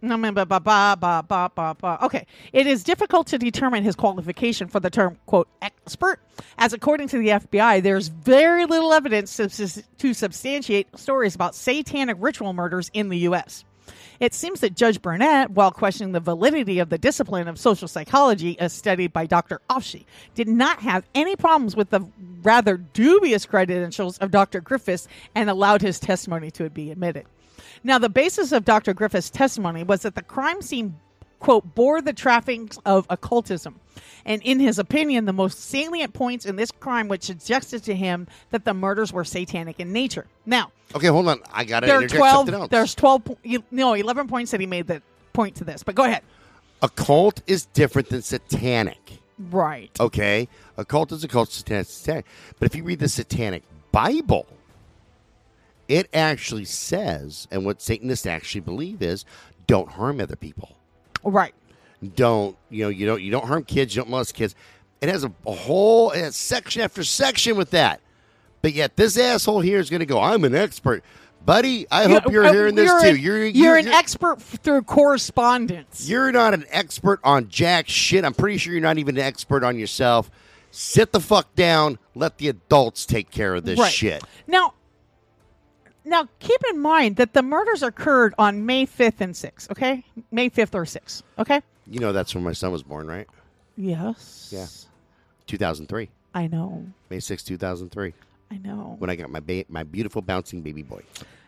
okay, it is difficult to determine his qualification for the term "quote expert," as according to the FBI, there's very little evidence to, to substantiate stories about satanic ritual murders in the U.S. It seems that Judge Burnett, while questioning the validity of the discipline of social psychology as studied by Dr. Ofshe, did not have any problems with the rather dubious credentials of Dr. Griffiths and allowed his testimony to be admitted. Now, the basis of Dr. Griffith's testimony was that the crime scene, quote, bore the trappings of occultism. And in his opinion, the most salient points in this crime which suggested to him that the murders were satanic in nature. Now, Okay, hold on. I got to there are interject 12, something else. there's 12, no, 11 points that he made that point to this, but go ahead. Occult is different than satanic. Right. Okay, occult is occult, satanic, is satanic. But if you read the Satanic Bible, it actually says, and what Satanists actually believe is, don't harm other people. Right. Don't you know? You don't you don't harm kids. You don't molest kids. It has a, a whole has section after section with that. But yet this asshole here is going to go. I'm an expert, buddy. I hope you're Uh, hearing this you're too. a- You're you're an expert through correspondence. You're not an expert on jack shit. I'm pretty sure you're not even an expert on yourself. Sit the fuck down. Let the adults take care of this Right. shit. Now, now keep in mind that the murders occurred on May 5th and 6th, okay? May 5th or 6th, okay? You know that's when my son was born, right? Yes. Yeah. 2003, I know. May 6, 2003, I know. when I got my ba- my beautiful bouncing baby boy.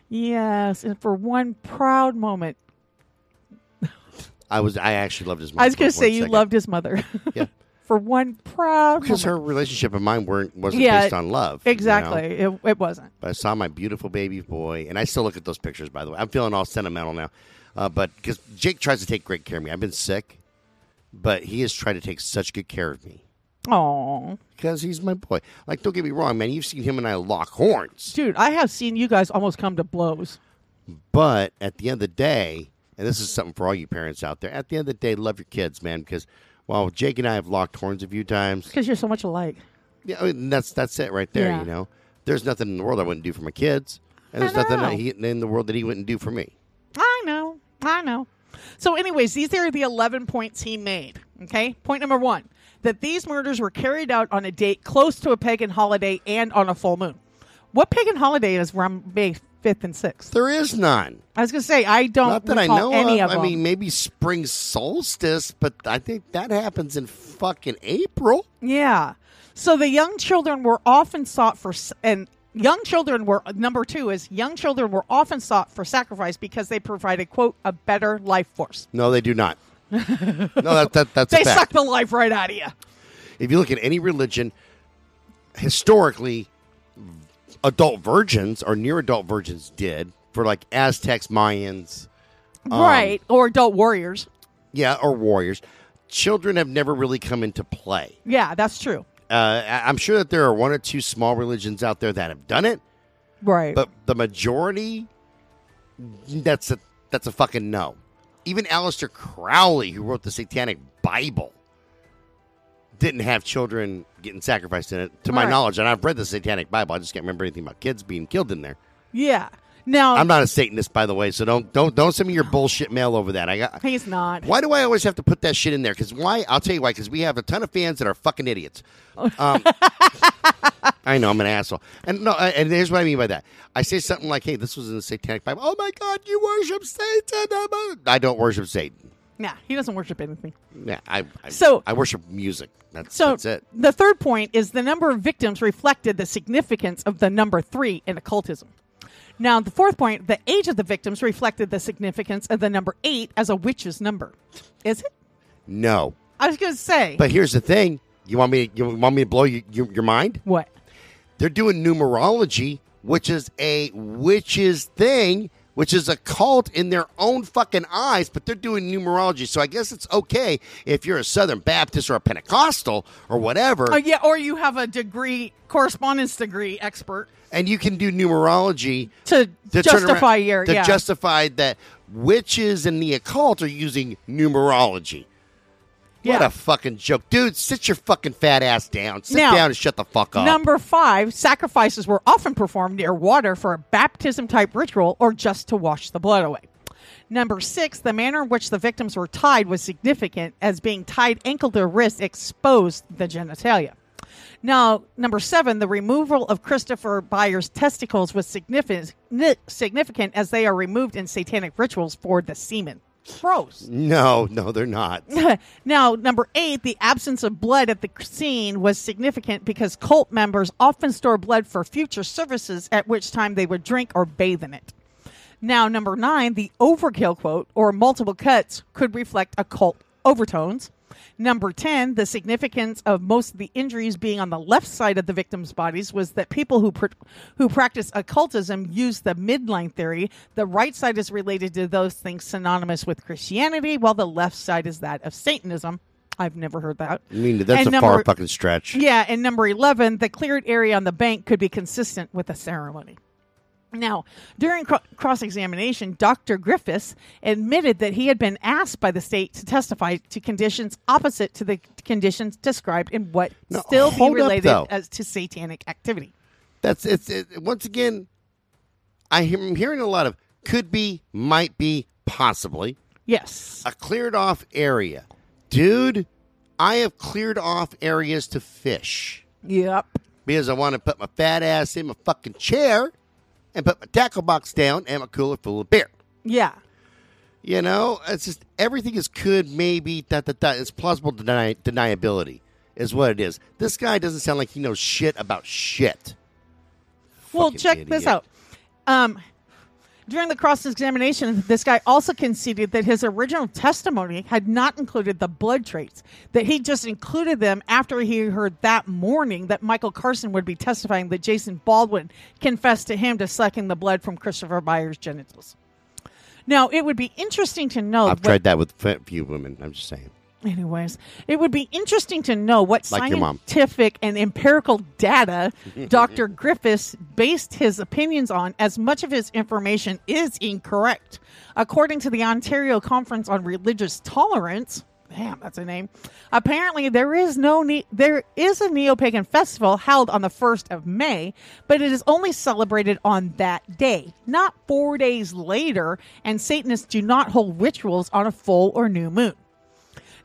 Yes, and for one proud moment, I was I actually loved his. Mother. I was going to say you second. loved his mother. Yeah. for one proud because her relationship and mine weren't wasn't Yeah, based on love. you know? Exactly. It, it wasn't. But I saw my beautiful baby boy, and I still look at those pictures. By the way, I'm feeling all sentimental now. Uh, but because Jake tries to take great care of me, I've been sick, but he has tried to take such good care of me Oh, because he's my boy. Like, don't get me wrong, man. You've seen him and I lock horns, dude, I have seen you guys almost come to blows. but at the end of the day, and this is something for all you parents out there. At the end of the day, love your kids, man. Because while Jake and I have locked horns a few times, Because you're so much alike. Yeah, I mean, that's that's it right there. Yeah. You know, there's nothing in the world I wouldn't do for my kids, and there's nothing that he, in the world that he wouldn't do for me. I know. I know. So, anyways, these are the 11 points he made. Okay. Point number one that these murders were carried out on a date close to a pagan holiday and on a full moon. What pagan holiday is around May fifth, and sixth. There is none. I was going to say I don't Not that I know any of. of, I them. mean, maybe spring solstice, but I think that happens in fucking April. Yeah. So the young children were often sought for, s- and young children were number two is young children were often sought for sacrifice because they provided quote a better life force. No, they do not. no, that, that that's They a fact. suck the life right out of you. if you look at any religion, historically, adult virgins or near adult virgins did for like Aztecs, Mayans, Um, right. Or adult warriors. yeah, or warriors. Children have never really come into play. Yeah, that's true. Uh, I- I'm sure that there are one or two small religions out there that have done it, Right. but the majority, that's a that's a fucking no. Even Aleister Crowley, who wrote the Satanic Bible, didn't have children getting sacrificed in it, to my Right. knowledge. And I've read the Satanic Bible. I just can't remember anything about kids being killed in there. yeah. Now I'm not a Satanist, by the way, so don't don't don't send me your bullshit mail over that. I got. he's not. Why do I always have to put that shit in there? Because why? I'll tell you why. Because we have a ton of fans that are fucking idiots. Um, I know I'm an asshole, and no, and here's what I mean by that. I say something like, "Hey, this was in the Satanic Bible." Oh my God, you worship Satan! I don't worship Satan. Nah, he doesn't worship anything. Yeah, I, I So- I worship music. That's So that's it. the third point is the number of victims reflected the significance of the number three in occultism. Now, the fourth point, the age of the victims reflected the significance of the number eight as a witch's number. Is it? No, I was going to say. but here's the thing. You want me? You want me to blow you, you, your mind? what? They're doing numerology, which is a witch's thing, which is a cult in their own fucking eyes, but they're doing numerology. So I guess it's okay if you're a Southern Baptist or a Pentecostal or whatever, Oh, yeah, or you have a degree, correspondence degree expert and you can do numerology to, to justify around- your. to yeah. justify that witches and the occult are using numerology. What Yeah. a fucking joke. Dude, sit your fucking fat ass down. Sit Now, down and shut the fuck up. Number five, sacrifices were often performed near water for a baptism type ritual or just to wash the blood away. Number six, the manner in which the victims were tied was significant, as being tied ankle to wrist exposed the genitalia. Now, number seven, the removal of Christopher Byers' testicles was significant, significant as they are removed in satanic rituals for the semen. Gross. no, no, they're not. now, number eight, the absence of blood at the scene was significant because cult members often store blood for future services, at which time they would drink or bathe in it. Now, number nine, the overkill quote or multiple cuts could reflect occult overtones. Number 10, the significance of most of the injuries being on the left side of the victims' bodies was that people who pr- who practice occultism use the midline theory. The right side is related to those things synonymous with Christianity, while the left side is that of Satanism. I've never heard that. I mean, that's And a far fucking stretch. Yeah, and number 11, the cleared area on the bank could be consistent with the ceremony. Now, during cro- cross examination, Dr. Griffiths admitted that he had been asked by the state to testify to conditions opposite to the conditions described in what No, still be hold up, related as to satanic activity. That's it's it, once again. I hear- I'm hearing a lot of could be, might be, possibly Yes. a cleared off area, dude. I have cleared off areas to fish Yep. because I want to put my fat ass in my fucking chair and put my tackle box down and my cooler full of beer. Yeah. You know, it's just everything is could, maybe, that that that. It's plausible deni- deniability is what it is. This guy doesn't sound like he knows shit about shit. Well, Fucking check this out. Um, during the cross examination, this guy also conceded that his original testimony had not included the blood traits, that he just included them after he heard that morning that Michael Carson would be testifying that Jason Baldwin confessed to him to sucking the blood from Christopher Byers' genitals. Now, it would be interesting to know. I've tried that with a few women. I'm just saying. Anyways, it would be interesting to know what Like your mom. scientific and empirical data Dr. Griffiths based his opinions on, as much of his information is incorrect. According to the Ontario Conference on Religious Tolerance, damn, that's a name. Apparently, there is no ne- there is a neo-pagan festival held on the first of May, but it is only celebrated on that day, not four days later. And Satanists do not hold rituals on a full or new moon.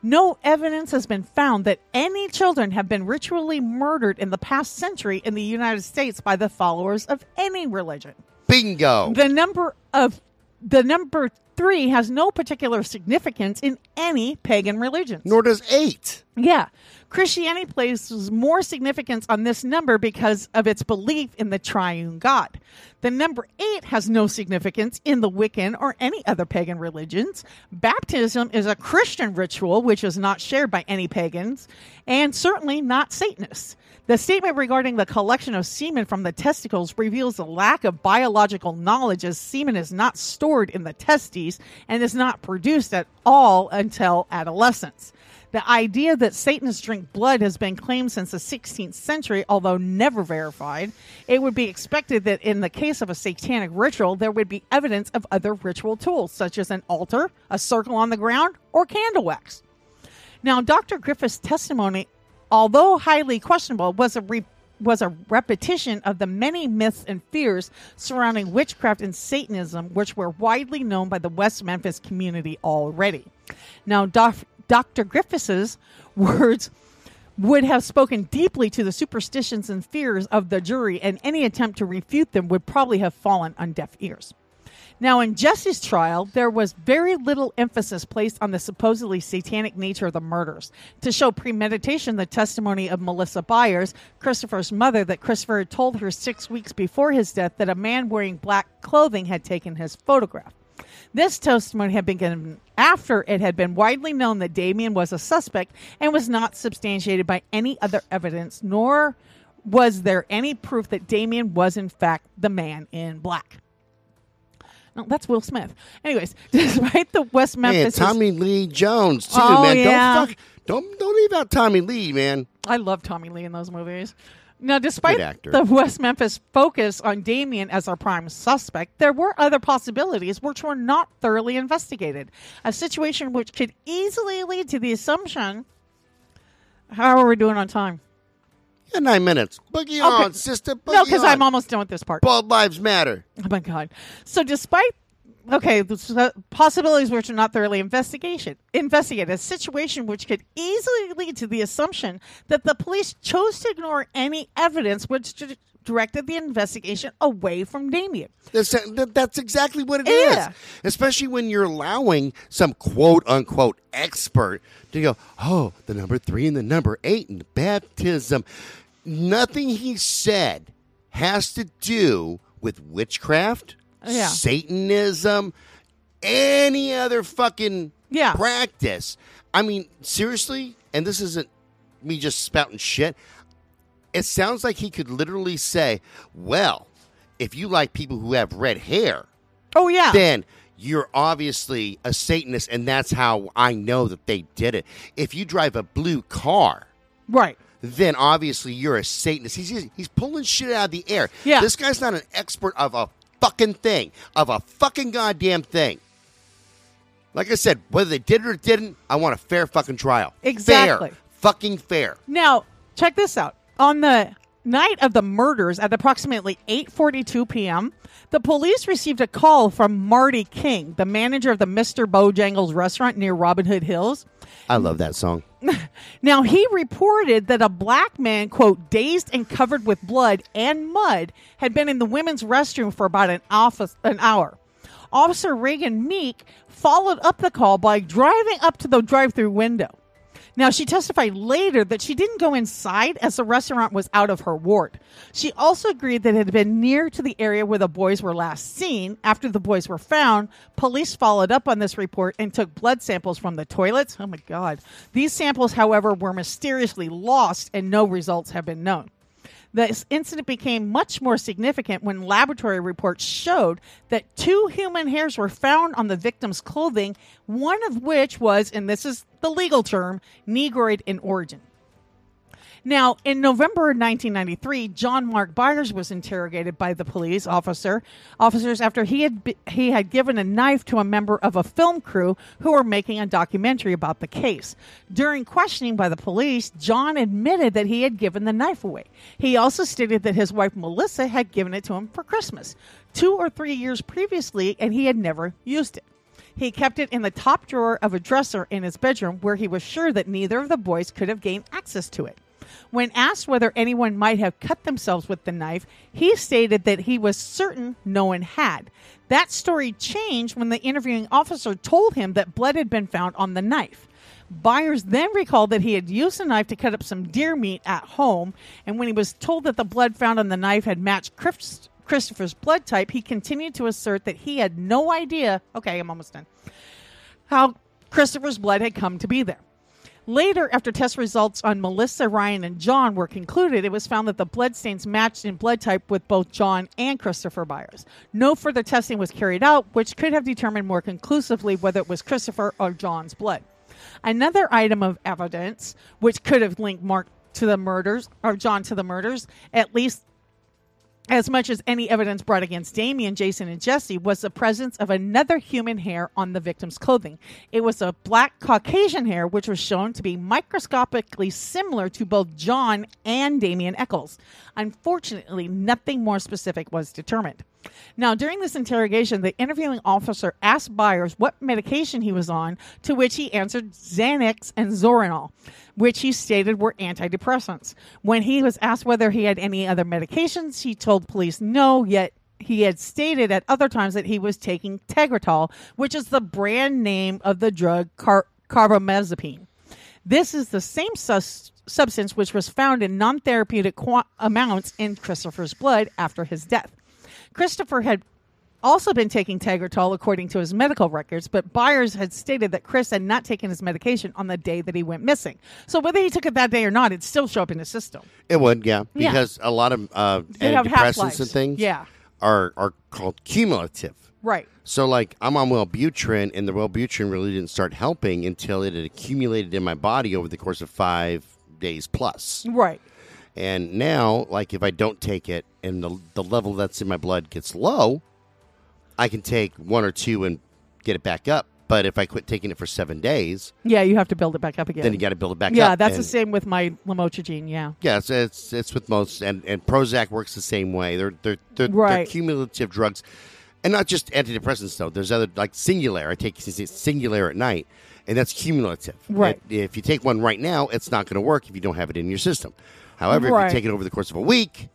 No evidence has been found that any children have been ritually murdered in the past century in the United States by the followers of any religion. Bingo. The number of the number three has no particular significance in any pagan religions. Nor does eight. Yeah. Christianity places more significance on this number because of its belief in the triune God. The number eight has no significance in the Wiccan or any other pagan religions. Baptism is a Christian ritual which is not shared by any pagans and certainly not Satanists. The statement regarding the collection of semen from the testicles reveals a lack of biological knowledge as semen is not stored in the testes and is not produced at all until adolescence. The idea that Satanists drink blood has been claimed since the 16th century, although never verified. It would be expected that in the case of a satanic ritual, there would be evidence of other ritual tools, such as an altar, a circle on the ground, or candle wax. Now, Dr. Griffith's testimony, although highly questionable, was a re- was a repetition of the many myths and fears surrounding witchcraft and Satanism, which were widely known by the West Memphis community already. Now, Doc- Dr. Griffiths' words would have spoken deeply to the superstitions and fears of the jury, and any attempt to refute them would probably have fallen on deaf ears. Now, in Jesse's trial, there was very little emphasis placed on the supposedly satanic nature of the murders. To show premeditation, the testimony of Melissa Byers, Christopher's mother, that Christopher had told her six weeks before his death that a man wearing black clothing had taken his photograph. This testimony had been given after it had been widely known that Damien was a suspect and was not substantiated by any other evidence, nor was there any proof that Damien was in fact the man in black. No, that's Will Smith. Anyways, despite the West Memphis, Man, Tommy Lee Jones too, Oh, man. yeah. Don't fuck, don't don't leave out Tommy Lee, man. I love Tommy Lee in those movies. Now, despite the West Memphis focus on Damien as our prime suspect, there were other possibilities which were not thoroughly investigated. A situation which could easily lead to the assumption. How are we doing on time? Yeah, nine minutes. Boogie on, sister. Boogie no, because. I'm almost done with this part. Bald lives matter. Oh my god! So despite okay, the possibilities which are not thoroughly investigation investigate a situation which could easily lead to the assumption that the police chose to ignore any evidence which d- directed the investigation away from Damien. That's, that's exactly what it is. Yeah. Especially when you're allowing some quote unquote expert to go, oh, the number three and the number eight and baptism. Nothing he said has to do with witchcraft, Yeah. Satanism, any other fucking Yeah. practice. I mean, seriously, and this isn't me just spouting shit. It sounds like he could literally say, well, if you like people who have red hair, Oh yeah, then you're obviously a Satanist, and that's how I know that they did it. If you drive a blue car, right. then obviously you're a Satanist. He's just- he's pulling shit out of the air. Yeah. This guy's not an expert of a fucking thing, of a fucking goddamn thing. Like I said, whether they did it or didn't, I want a fair fucking trial. Exactly. Fair. Fucking fair. Now, check this out. On the night of the murders at approximately 8:42 p.m., the police received a call from Marty King, the manager of the Mr. Bojangles restaurant near Robin Hood Hills. I love that song. Now, he reported that a black man, quote, dazed and covered with blood and mud, had been in the women's restroom for about an, office, an hour. Officer Reagan Meek followed up the call by driving up to the drive through window. Now, she testified later that she didn't go inside as the restaurant was out of her ward. She also agreed that it had been near to the area where the boys were last seen. After the boys were found, police followed up on this report and took blood samples from the toilets. Oh my God. These samples, however, were mysteriously lost and no results have been known. This incident became much more significant when laboratory reports showed that two human hairs were found on the victim's clothing, one of which was, and this is the legal term, negroid in origin. Now, in November 1993, John Mark Byers was interrogated by the police officer officers after he had be- he had given a knife to a member of a film crew who were making a documentary about the case. During questioning by the police, John admitted that he had given the knife away. He also stated that his wife Melissa had given it to him for Christmas, 2 or 3 years previously, and he had never used it. He kept it in the top drawer of a dresser in his bedroom where he was sure that neither of the boys could have gained access to it. When asked whether anyone might have cut themselves with the knife, he stated that he was certain no one had. That story changed when the interviewing officer told him that blood had been found on the knife. Byers then recalled that he had used the knife to cut up some deer meat at home, and when he was told that the blood found on the knife had matched Chris- Christopher's blood type, he continued to assert that he had no idea. Okay, I'm almost done. How Christopher's blood had come to be there. Later, after test results on Melissa, Ryan, and John were concluded, it was found that the blood stains matched in blood type with both John and Christopher Byers. No further testing was carried out, which could have determined more conclusively whether it was Christopher or John's blood. Another item of evidence, which could have linked Mark to the murders, or John to the murders, at least as much as any evidence brought against Damien, Jason, and Jesse was the presence of another human hair on the victim's clothing. It was a black Caucasian hair, which was shown to be microscopically similar to both John and Damien Echols. Unfortunately, nothing more specific was determined. Now, during this interrogation, the interviewing officer asked Byers what medication he was on, to which he answered Xanax and Zoranol, which he stated were antidepressants. When he was asked whether he had any other medications, he told police no, yet he had stated at other times that he was taking Tegretol, which is the brand name of the drug car- carbamazepine. This is the same sus- substance which was found in non therapeutic qu- amounts in Christopher's blood after his death. Christopher had also been taking Tegretol according to his medical records, but Byers had stated that Chris had not taken his medication on the day that he went missing. So whether he took it that day or not, it'd still show up in his system. It would, yeah, Yeah. because a lot of uh, They have antidepressants half-lives. and things, Yeah. are are called cumulative. Right. So, like, I'm on Wellbutrin, and the Wellbutrin really didn't start helping until it had accumulated in my body over the course of five days plus. Right. And now, like, if I don't take it and the, the level that's in my blood gets low, I can take one or two and get it back up. But if I quit taking it for seven days, Yeah, you have to build it back up again. then you got to build it back up. yeah, that's the same with my lamotrigine. Yeah. Yeah, it's, it's it's with most, and, and Prozac works the same way. They're they're they're, they're cumulative drugs, and not just antidepressants though. There's other like Singulair. I take Singulair at night, and that's cumulative. Right. It- if you take one right now, it's not going to work if you don't have it in your system. However, if you take it over the course of a week,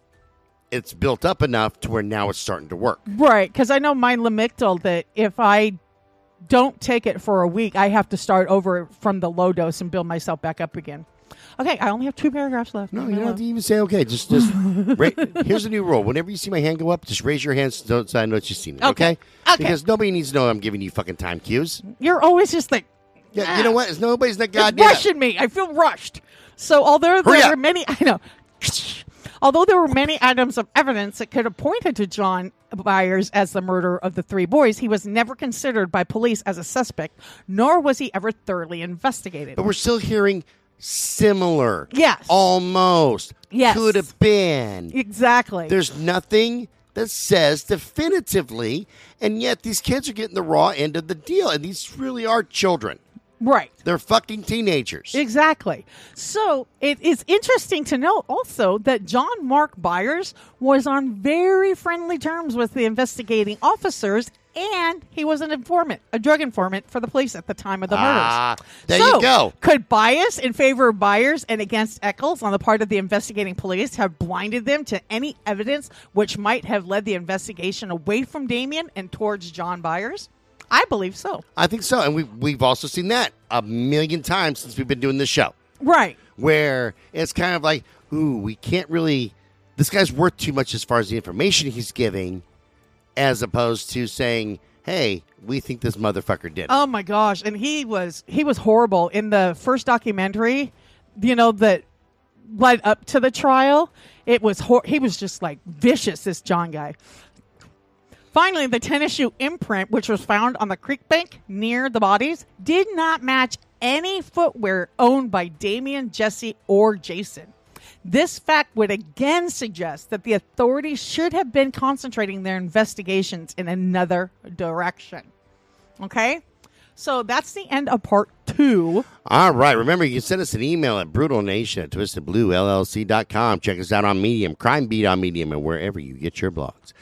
it's built up enough to where now it's starting to work. Right, because I know my Lamictal that if I don't take it for a week, I have to start over from the low dose and build myself back up again. Okay, I only have two paragraphs left. No, you don't have to even say okay. Just just ra- here's a new rule. Whenever you see my hand go up, just raise your hands so I know that you've seen it. Okay. Okay? Okay. Because nobody needs to know I'm giving you fucking time cues. You're always just like Yeah, you know what? It's nobody's not it's goddamn. rushing me. I feel rushed. So although Hurry there up. were many, I know. Although there were many items of evidence that could have pointed to John Byers as the murderer of the three boys, he was never considered by police as a suspect, nor was he ever thoroughly investigated. But we're still hearing similar. Yes. Almost. Yes. Could have been. exactly. There's nothing that says definitively, and yet these kids are getting the raw end of the deal, and these really are children. Right. They're fucking teenagers. Exactly. So it is interesting to note also that John Mark Byers was on very friendly terms with the investigating officers, and he was an informant, a drug informant for the police at the time of the murders. Ah, there So, you go. Could bias in favor of Byers and against Echols on the part of the investigating police have blinded them to any evidence which might have led the investigation away from Damien and towards John Byers? I believe so. I think so, and we we've also seen that a million times since we've been doing this show. Right. where it's kind of like, ooh, we can't really. This guy's worth too much as far as the information he's giving, as opposed to saying, "Hey, we think this motherfucker did." it." Oh my gosh! And he was he was horrible in the first documentary. You know that led up to the trial. It was hor- he was just like vicious. This John guy. Finally, the tennis shoe imprint, which was found on the creek bank near the bodies, did not match any footwear owned by Damien, Jesse, or Jason. This fact would again suggest that the authorities should have been concentrating their investigations in another direction. Okay? So that's the end of part two. All right. Remember, you can send us an email at brutalnation at twistedbluellc.com. Check us out on Medium, Crime Beat on Medium, and wherever you get your blogs.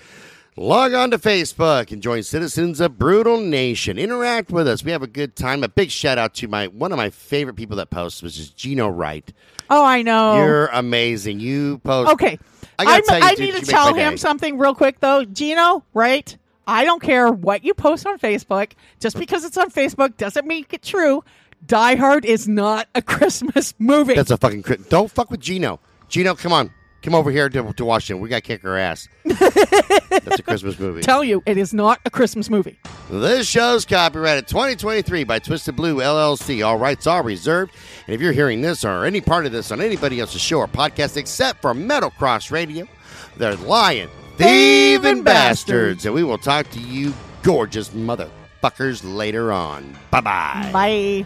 Log on to Facebook and join citizens of Brutal Nation. Interact with us. We have a good time. A big shout out to my one of my favorite people that posts, which is Gino Wright. Oh, I know. You're amazing. You post. okay. I gotta I'm- tell you, I dude, need you to tell him day. something real quick, though. Gino, right? I don't care what you post on Facebook. Just because it's on Facebook doesn't make it true. Die Hard is not a Christmas movie. That's a fucking. Cri- Don't fuck with Gino. Gino, come on. Come over here to, to Washington. We got to kick her ass. That's a Christmas movie. tell you, it is not a Christmas movie. This show's copyrighted 2023 by Twisted Blue LLC. All rights are reserved. And if you're hearing this or any part of this on anybody else's show or podcast except for Metal Cross Radio, they're lying, thieving bastards. And we will talk to you gorgeous motherfuckers later on. Bye-bye. Bye.